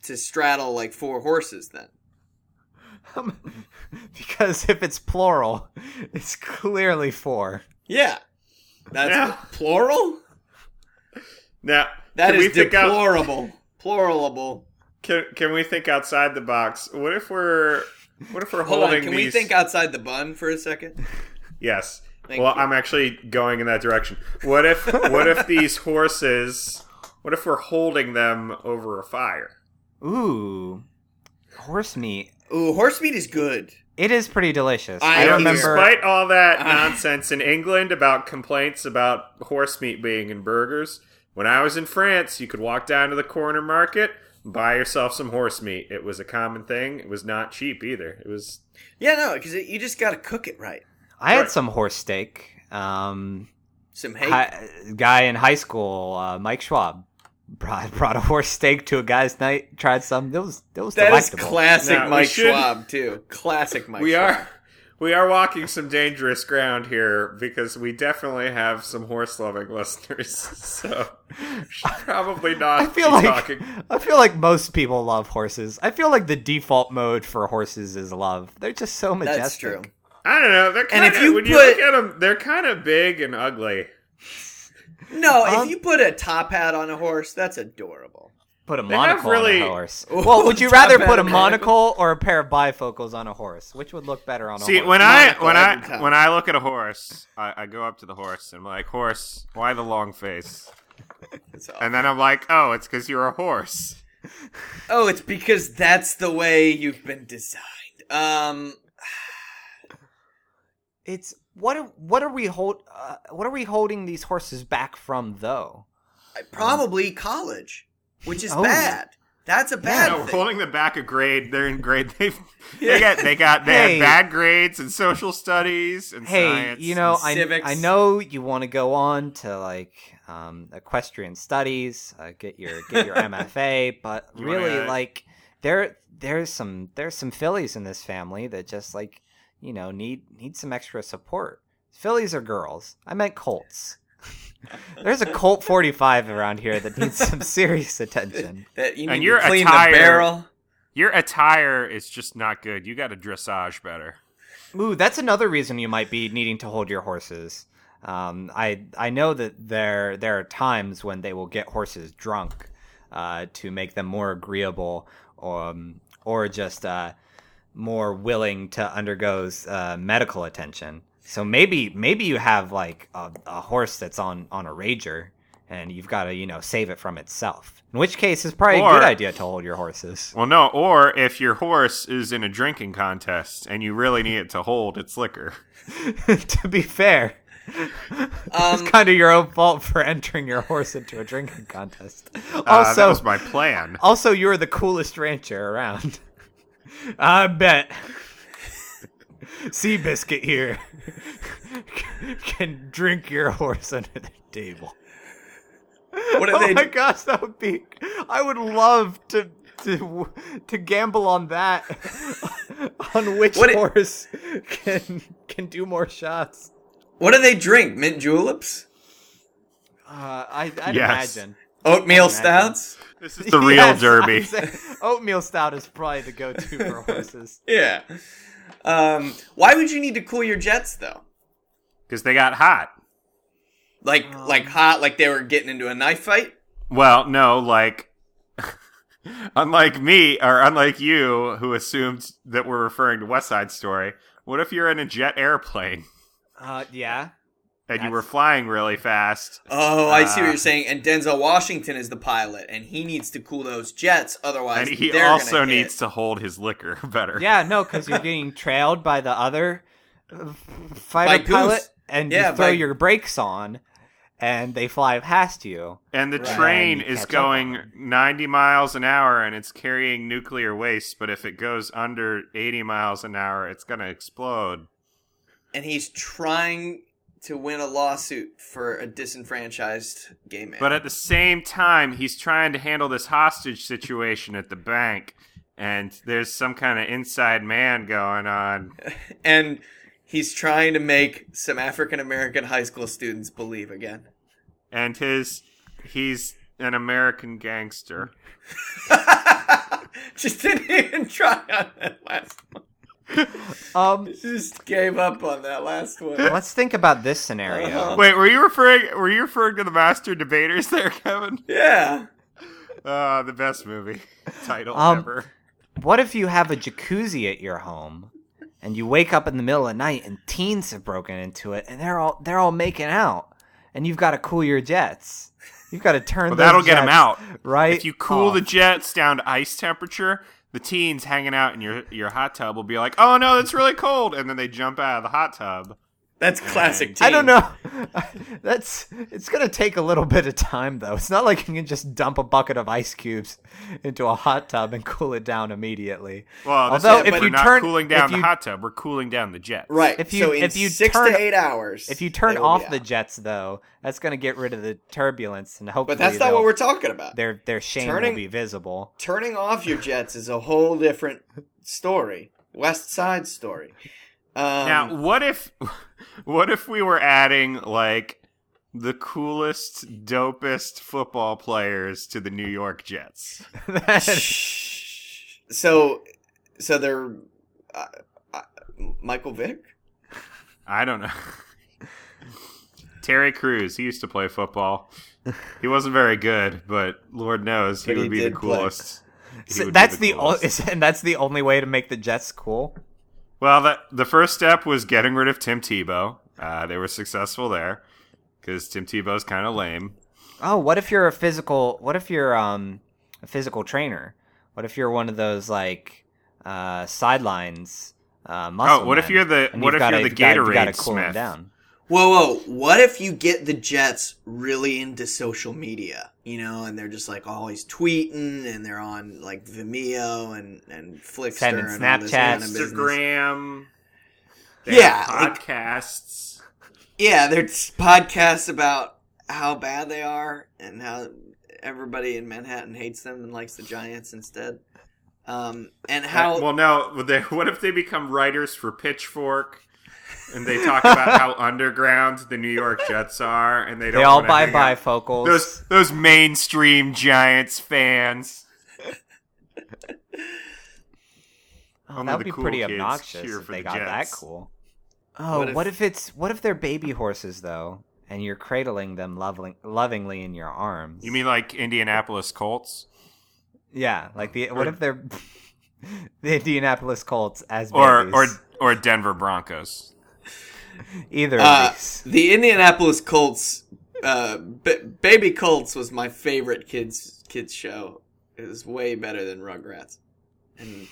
to straddle like four horses. Then because if it's plural, it's clearly four. yeah, That's Yeah. plural. Now, That can is we think out, deplorable. Pluralable. can, can we think outside the box? What if we're what if we're Hold holding on. Can these? we think outside the bun for a second? Yes. Thank well, you. I'm actually going in that direction. What if what if these horses? What if we're holding them over a fire? Ooh, horse meat. Ooh, horse meat is good. It is pretty delicious. I I, remember. Despite all that nonsense in England about complaints about horse meat being in burgers, when I was in France, you could walk down to the corner market, buy yourself some horse meat. It was a common thing. It was not cheap either. It was Yeah, no, because you just got to cook it right. I had some horse steak. Um, Some hate. hi, guy in high school, uh, Mike Schwab, brought, brought a horse steak to a guy's night. Tried some. It was it was That is delectable. classic Now, Mike should- Schwab too. Classic Mike. We Schwab. are we are walking some dangerous ground here because we definitely have some horse loving listeners. So probably not I feel be like talking. I feel like most people love horses. I feel like the default mode for horses is love. They're just so majestic. That's true. I don't know. They're And kind if of you when you look at them, they're kind of big and ugly. No, Um, if you put a top hat on a horse, that's adorable. Put a They monocle really- on a horse. Ooh, Well, would you rather put a monocle. monocle or a pair of bifocals on a horse? Which would look better on a See, horse? See, when I when I time. when I look at a horse, I, I go up to the horse and I'm like, "Horse, why the long face?" And then I'm like, "Oh, it's because you're a horse." Oh, it's because that's the way you've been designed. Um, It's what are, what are we hold uh, what are we holding these horses back from though? probably college, which is Oh. bad. That's a bad we're thing. holding them back a grade. They're in grade. They they got they got they Hey. had bad grades in social studies and Hey, science. you know, and I civics. I know you want to go on to like um, equestrian studies, uh, get your get your MFA, but You really wanna- like there there's some there's some fillies in this family that just like you know need need some extra support. Fillies are girls. I meant colts. There's a Colt 45 around here that needs some serious attention. That you And your to clean attire- the barrel. your attire is just not good. You got to dressage better. Ooh, that's another reason you might be needing to hold your horses. Um, I I know that there there are times when they will get horses drunk uh, to make them more agreeable, um, or just uh, more willing to undergo uh, medical attention. So maybe maybe you have like a, a horse that's on on a rager, and you've got to you know save it from itself. In which case, it's probably a good idea to hold your horses. Well, no, or if your horse is in a drinking contest and you really need it to hold its liquor. to be fair, Um, it's kind of your own fault for entering your horse into a drinking contest. Uh, Also, that was my plan. also, you're the coolest rancher around. I bet. Seabiscuit here can drink your horse under the table. What do oh they my gosh, that would be. I would love to to to gamble on that. on which What it- horse can can do more shots. what do they drink? Mint juleps? Uh, I I'd Yes. imagine. Oatmeal Imagine. stouts? This is the real Yes, derby. Oatmeal stout is probably the go-to for horses. Yeah. Um, why would you need to cool your jets though? Because they got hot. Like like hot, like they were getting into a knife fight? Well, no, like unlike me or unlike you who assumed that we're referring to West Side Story, what if you're in a jet airplane Uh, yeah. And you were flying really fast? Oh, I see what Uh, you're saying. And Denzel Washington is the pilot, and he needs to cool those jets, otherwise And he they're also gonna hit. needs to hold his liquor better. Yeah, no, because you're getting trailed by the other uh, fighter pilot, and Yeah, you throw by- your brakes on, and they fly past you. And the Right. train And is catch up going 90 miles an hour and it's carrying nuclear waste, but if it goes under 80 miles an hour, it's going to explode. and he's trying to win a lawsuit for a disenfranchised gay man. But at the same time, he's trying to handle this hostage situation at the bank, and there's some kind of inside man going on. and he's trying to make some African American high school students believe again. And his he's an American gangster. Just didn't even try on that last one. Um, Just gave up on that last one. let's think about this scenario. Uh-huh. Wait, were you referring? Were you referring to the Master Debaters there, Kevin? Yeah. Uh, the best movie title Um, ever. What if you have a jacuzzi at your home and you wake up in the middle of the night and teens have broken into it and they're all they're all making out and you've got to cool your jets. You've got to turn Well, those that'll get them out. right. If you cool the jets down to ice temperature, the teens hanging out in your your hot tub will be like, "Oh no, it's really cold," and then they jump out of the hot tub. That's classic. I don't know. That's it's gonna take a little bit of time though. It's not like you can just dump a bucket of ice cubes into a hot tub and cool it down immediately. Well, Although it, if you turn cooling down if the you, hot tub, we're cooling down the jets. Right. If you- so if you six turn- to eight hours, if you turn off the jets though, that's gonna get rid of the turbulence and hopefully but that's not what we're talking about. their their shame will be visible. Turning off your jets is a whole different story. West Side story. Um, Now, what if, what if we were adding like the coolest, dopest football players to the New York Jets? so, so they're uh, uh, Michael Vick. I don't know. Terry Crews, he used to play football. He wasn't very good, but Lord knows he But he would be the coolest. He So would be that's the, o- and that's the only way to make the Jets cool. Well, that the first step was getting rid of Tim Tebow. Uh, they were successful there because Tim Tebow's kind of lame. Oh, what if you're a physical? What if you're um a physical trainer? What if you're one of those like uh sidelines uh muscle Oh, what if you're the- what if you're gotta- the you've gotta- you've gotta Gatorade Smith? down? Whoa, whoa! What if you get the Jets really into social media, you know, and they're just like always tweeting, and they're on like Vimeo and and Flickster Sending and all this kind of. Instagram. They Yeah, have like- podcasts. Yeah, there's podcasts about how bad they are and how everybody in Manhattan hates them and likes the Giants instead. Um, and how well, no. would they- What if they become writers for Pitchfork, and they talk about how underground the New York Jets are, and they don't They all wanna buy bifocals. Those those mainstream Giants fans. oh, that would be cool pretty obnoxious if they the got that cool. Oh, What what if- if, it's what if they're baby horses though, and you're cradling them loving, lovingly in your arms? You mean like Indianapolis Colts, yeah, like the what Or- if they're the Indianapolis Colts as or or or Denver Broncos? either uh, these? the Indianapolis Colts, uh, B- Baby Colts was my favorite kids kids show. It was way better than Rugrats, and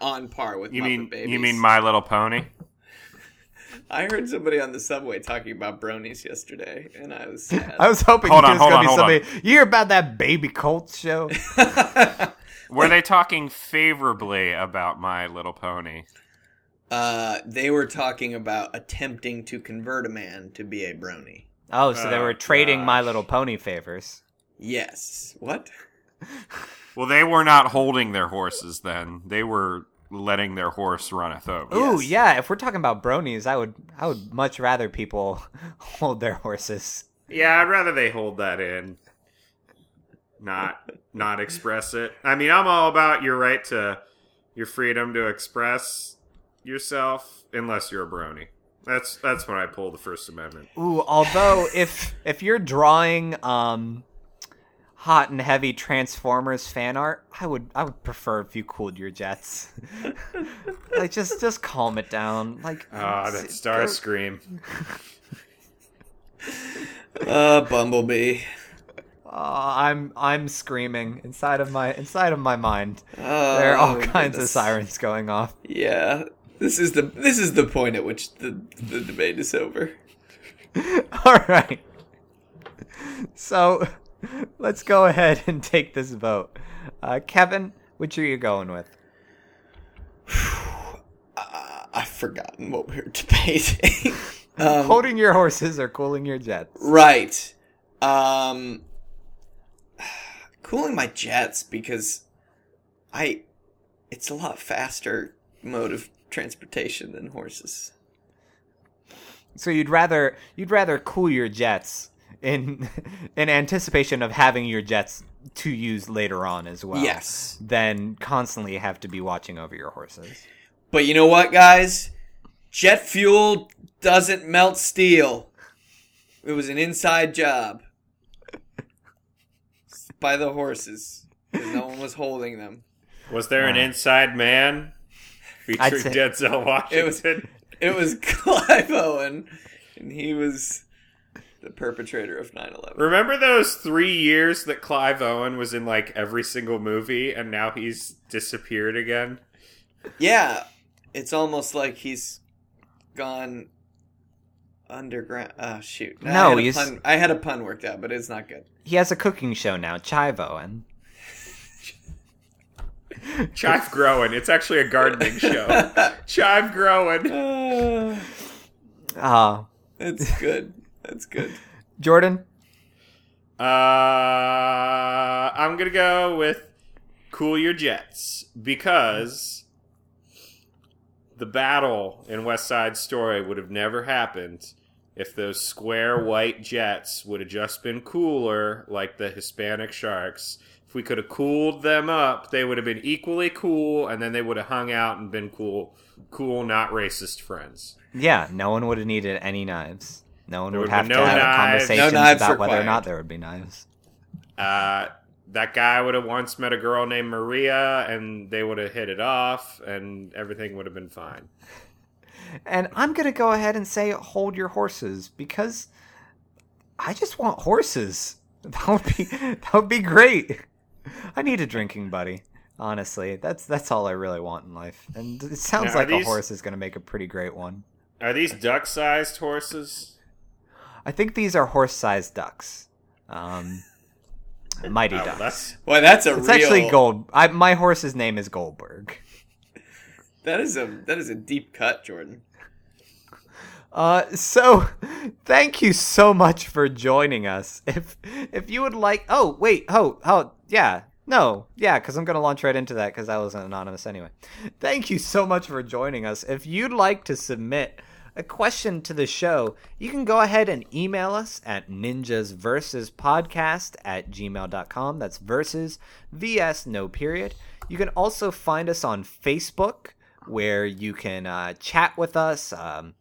on par with You Muppet mean Babies. you mean My Little Pony? I heard somebody on the subway talking about bronies yesterday, and I was sad. I was hoping Hold it on, was hold going to be on, hold somebody. You hear about that baby Colts show? Were they talking favorably about My Little Pony? Uh, they were talking about attempting to convert a man to be a brony. Oh, so they Oh, were trading My. Little Pony favors. Yes. What? Well, they were not holding their horses then. They were letting their horse runneth over. Ooh, Yes. yeah. If we're talking about bronies, I would, I would much rather people hold their horses. Yeah, I'd rather they hold that in. Not not express it. I mean, I'm all about your right to your freedom to express yourself unless you're a brony. That's that's when I pull the First Amendment. Ooh, although if if you're drawing um hot and heavy Transformers fan art, I would I would prefer if you cooled your jets. like just just calm it down. Like Ah, that Starscream. Uh, Bumblebee. Uh, I'm I'm screaming inside of my inside of my mind. Oh, there are all kinds goodness. of sirens going off. Yeah. This is the this is the point at which the the debate is over. All right. So let's go ahead and take this vote. Uh, Kevin, which are you going with? Uh, I've forgotten what we were debating. um, Holding your horses or cooling your jets? right. Um, cooling my jets because I it's a lot faster mode of transportation than horses. So you'd rather you'd rather cool your jets in in anticipation of having your jets to use later on as well. Yes. Than constantly have to be watching over your horses. But you know what, guys? Jet fuel doesn't melt steel. It was an inside job by the horses. 'cause No one was holding them. Was there an inside man I'd featuring say- Denzel Washington? It was it was Clive Owen, and he was the perpetrator of 9 11. Remember those three years that Clive Owen was in like every single movie, and now he's disappeared again? Yeah, it's almost like he's gone underground. Oh, shoot. I No, had he's- Pun, I had a pun worked out, but it's not good. He has a cooking show now, Chivo, and Chive growing. It's actually a gardening show. Chive growing. Ah, uh, that's good. That's good. Jordan. Uh, I'm gonna go with "Cool Your Jets" because the battle in West Side Story would have never happened if those square white jets would have just been cooler, like the Hispanic sharks. If we could have cooled them up, they would have been equally cool, and then they would have hung out and been cool, cool, not racist friends. Yeah, no one would have needed any knives. No one would would have be to no have knives. conversations No knives about whether or not there would be knives. Uh, that guy would have once met a girl named Maria, and they would have hit it off, and everything would have been fine. And I'm gonna go ahead and say hold your horses because I just want horses. That would be that would be great. I need a drinking buddy. Honestly, that's that's all I really want in life. And it sounds Now, are like a horse is gonna make a pretty great one. Are these duck-sized horses? I think these are horse-sized ducks. Um, mighty Oh, ducks. that's Well, that's a It's real. actually Gold. I, my horse's name is Goldberg. That is a that is a deep cut, Jordan. Uh, so thank you so much for joining us. If if you would like, oh wait, oh oh yeah, no, yeah, because I'm gonna launch right into that because I wasn't anonymous anyway. Thank you so much for joining us. If you'd like to submit a question to the show, you can go ahead and email us at ninjas versus podcast at gmail.com. That's versus vs no period. You can also find us on Facebook where you can uh, chat with us. Um,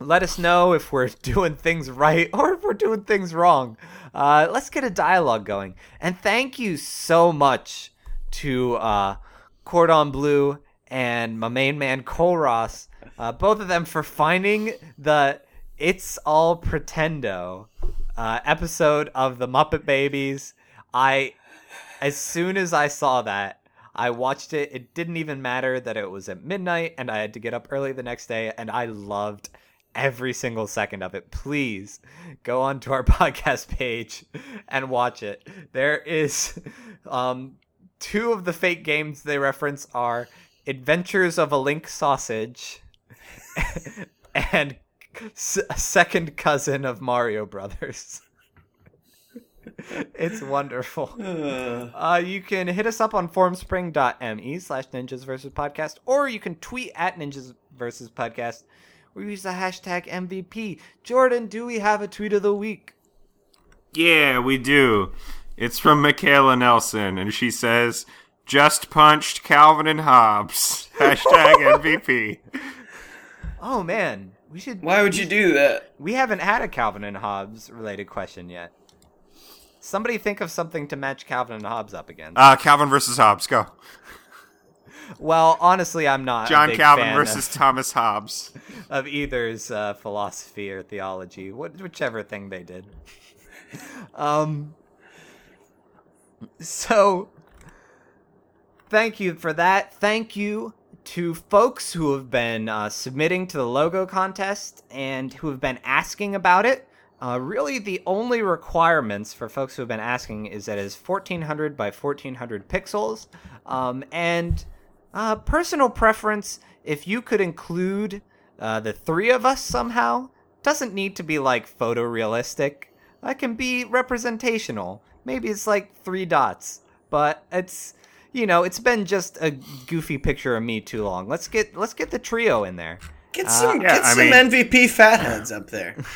let us know if we're doing things right or if we're doing things wrong. Uh, let's get a dialogue going. And thank you so much to uh, Cordon Bleu and my main man Cole Ross, uh, both of them for finding the "It's All Pretendo" uh, episode of the Muppet Babies. I, as soon as I saw that, I watched it. It didn't even matter that it was at midnight and I had to get up early the next day, and I loved every single second of it. Please go onto our podcast page and watch it. There is um, two of the fake games they reference are Adventures of a Link Sausage and S- Second Cousin of Mario Brothers. it's wonderful. Uh, you can hit us up on formspring.me slash ninjas versus podcast, or you can tweet at ninjas versus podcast, or use the hashtag MVP. Jordan, do we have a tweet of the week? yeah, we do. It's from Michaela Nelson, and she says, "Just punched Calvin and Hobbes." Hashtag MVP. Oh man, we should. why would you do that? We haven't had a Calvin and Hobbes related question yet. Somebody think of something to match Calvin and Hobbes up against. Uh, Calvin versus Hobbes. Go. Well, honestly, I'm not. a John Calvin versus Thomas Hobbes. of, of either's uh, philosophy or theology, what, whichever thing they did. Um. So, thank you for that. Thank you to folks who have been uh, submitting to the logo contest and who have been asking about it. Uh, really, the only requirements for folks who have been asking is that it's 1400 by 1400 pixels. Um, and uh, personal preference, if you could include uh, the three of us somehow, doesn't need to be like photorealistic. It can be representational. Maybe it's like three dots, but it's you know it's been just a goofy picture of me too long. Let's get let's get the trio in there. Get some yeah, get I some mean- MVP fatheads up there.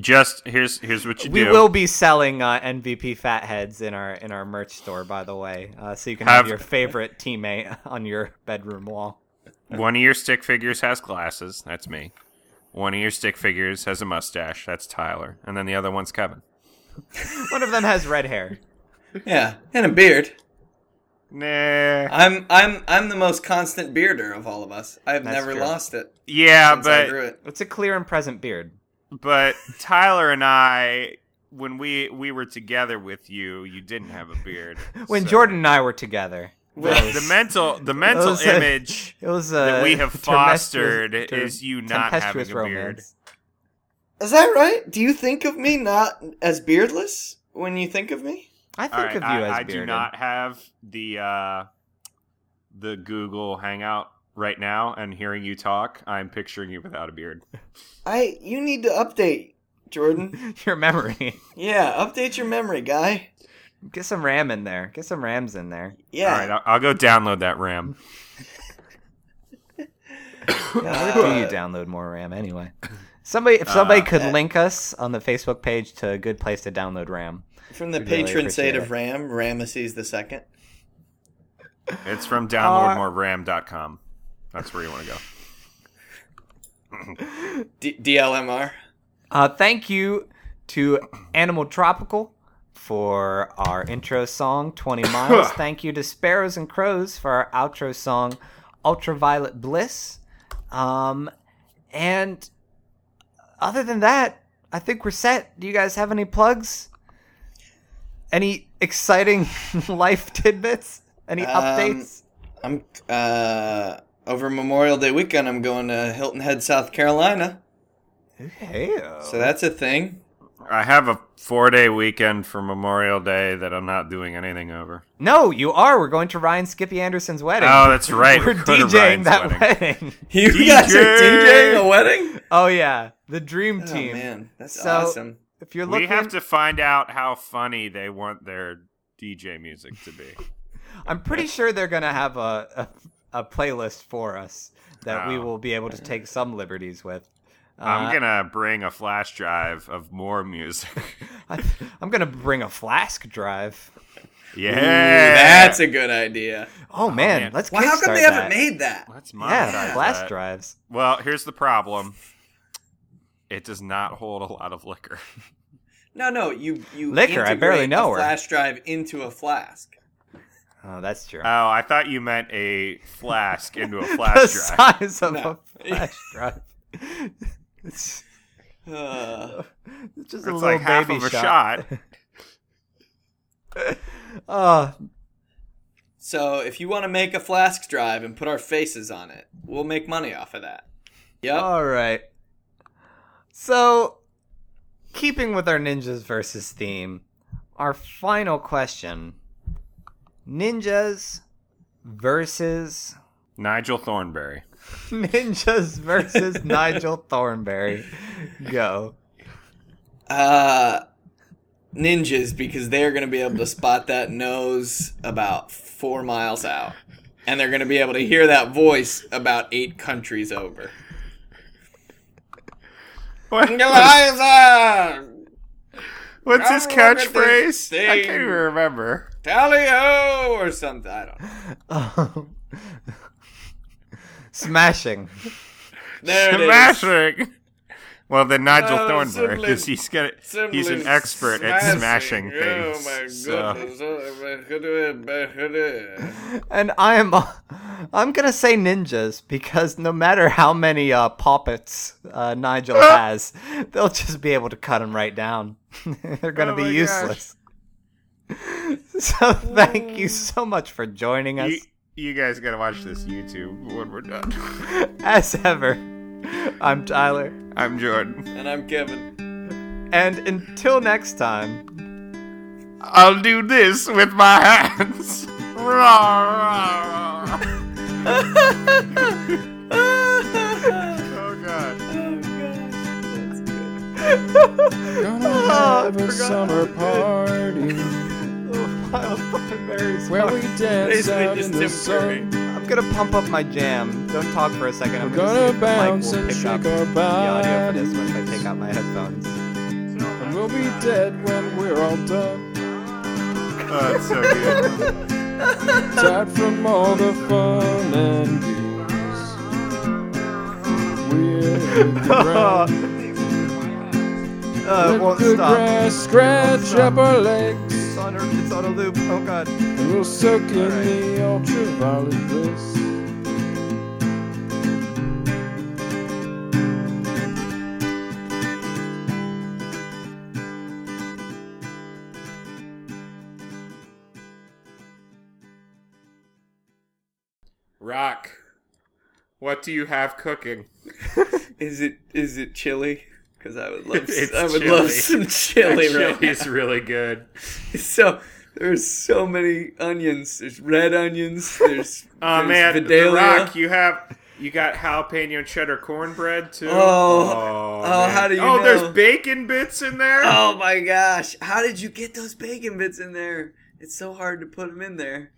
Just here's here's what you We do. We will be selling uh, MVP fatheads in our in our merch store, by the way, uh, so you can have, Have- your favorite teammate on your bedroom wall. One of your stick figures has glasses. That's me. One of your stick figures has a mustache. That's Tyler. And then the other one's Kevin. One of them has red hair. Yeah, and a beard. Nah. I'm I'm I'm the most constant bearder of all of us. I've That's never true. lost it Yeah, since I grew but it. It's a clear and present beard. But Tyler and I, when we we were together with you, you didn't have a beard. When So- Jordan and I were together, the, the mental the mental It was a- image it was a that we have fostered ter- is you not tempestuous having a beard. Is that right? Do you think of me not as beardless when you think of me? I think All right, of you I, as I bearded. do not have the uh, the Google Hangout right now, and hearing you talk, I'm picturing you without a beard. I you need to update, Jordan. Your memory. yeah, update your memory, guy. Get some RAM in there. Get some RAMs in there. Yeah. All right, I'll, I'll go download that RAM. Where do you download more RAM anyway? Somebody, if somebody Uh, could that- link us on the Facebook page to a good place to download RAM. From the We'd really patron saint of Ram, Ramesses the second. It's from Uh, downloadmoreram.com. That's where you want to go. D- DLMR. Uh, thank you to Animal Tropical for our intro song, 20 Miles. thank you to Sparrows and Crows for our outro song, Ultraviolet Bliss. Um, and other than that, I think we're set. Do you guys have any plugs? Any exciting life tidbits? Any Um, updates? I'm uh over Memorial Day weekend. I'm going to Hilton Head, South Carolina. Hey, uh, So that's a thing. I have a four day weekend for Memorial Day that I'm not doing anything over. no, you are. We're going to Ryan Skippy Anderson's wedding. Oh, that's right. We're We're DJing that wedding. wedding. You DJ! guys are DJing a wedding? Oh yeah, the dream Oh team. man, that's So- awesome. If you're looking, We have to find out how funny they want their DJ music to be. I'm pretty sure they're gonna have a, a a playlist for us that we Oh. will be able to take some liberties with. Uh, I'm gonna bring a flash drive of more music. I, am gonna bring a flask drive. yeah, Ooh, that's a good idea. Oh, man, man. let's Well, how come kickstart they haven't made that? Let's Yeah, monetize flash that. drives. Well, here's the problem. It does not hold a lot of liquor. No, no, you you Liquor, I barely know her. flash drive into a flask. Oh, that's true. Oh, I thought you meant a flask into a the flash drive. size of No. a flash drive. it's, Uh, it's just a It's little like half baby of a shot. Oh, so if you want to make a flask drive and put our faces on it, we'll make money off of that. Yep. All right. So, keeping with our ninjas versus theme, our final question: ninjas versus Nigel Thornberry. ninjas versus Nigel Thornberry. Go. Uh, ninjas because they're going to be able to spot that nose about four miles out, and they're going to be able to hear that voice about eight countries over. What- Eliza, What's his Come look at this catchphrase? I can't even remember. tally ho, or something. I don't know. Um, smashing. There it is. Smashing. Well, then Nigel Oh, Thornberry, because he's gonna, he's an Simply expert at smashing Oh things. my so- goodness. Oh, my goodness. And I am, I'm gonna say ninjas because no matter how many uh, poppets uh, Nigel has, they'll just be able to cut him right down. They're gonna Oh be my useless. so thank you so much for joining us. You, you guys gotta watch this YouTube when we're done. As ever, I'm Tyler, I'm Jordan. And I'm Kevin. and until next time. I'll do this with my hands. Oh, oh god. Gonna Oh, I have a summer about party oh, Wild Thornberry's where we dance Basically out in the Tim sun. I'm gonna pump up my jam. Don't talk for a second. I'm We're gonna, see gonna if the mic bounce and pick shake up our the audio for this bodies. once I take out my headphones. And we'll be dead when we're all done. Oh, that's so good. Tired from all the fun and use. we're in the ground. Uh, it Let won't the stop. grass scratch up our legs, It's on, a, it's on a loop. Oh god. and we'll soak in Alright. the ultraviolet bliss. Rock. What do you have cooking? Is it is it chili? Because I would love It's I would chili. love some chili right now. Really good. So there's so many onions. There's red onions. There's Oh there's man, the Rock, you have you got jalapeno cheddar cornbread too. Oh. Oh, oh man. how do you Oh, know? there's bacon bits in there. Oh my gosh! How did you get those bacon bits in there? It's so hard to put them in there.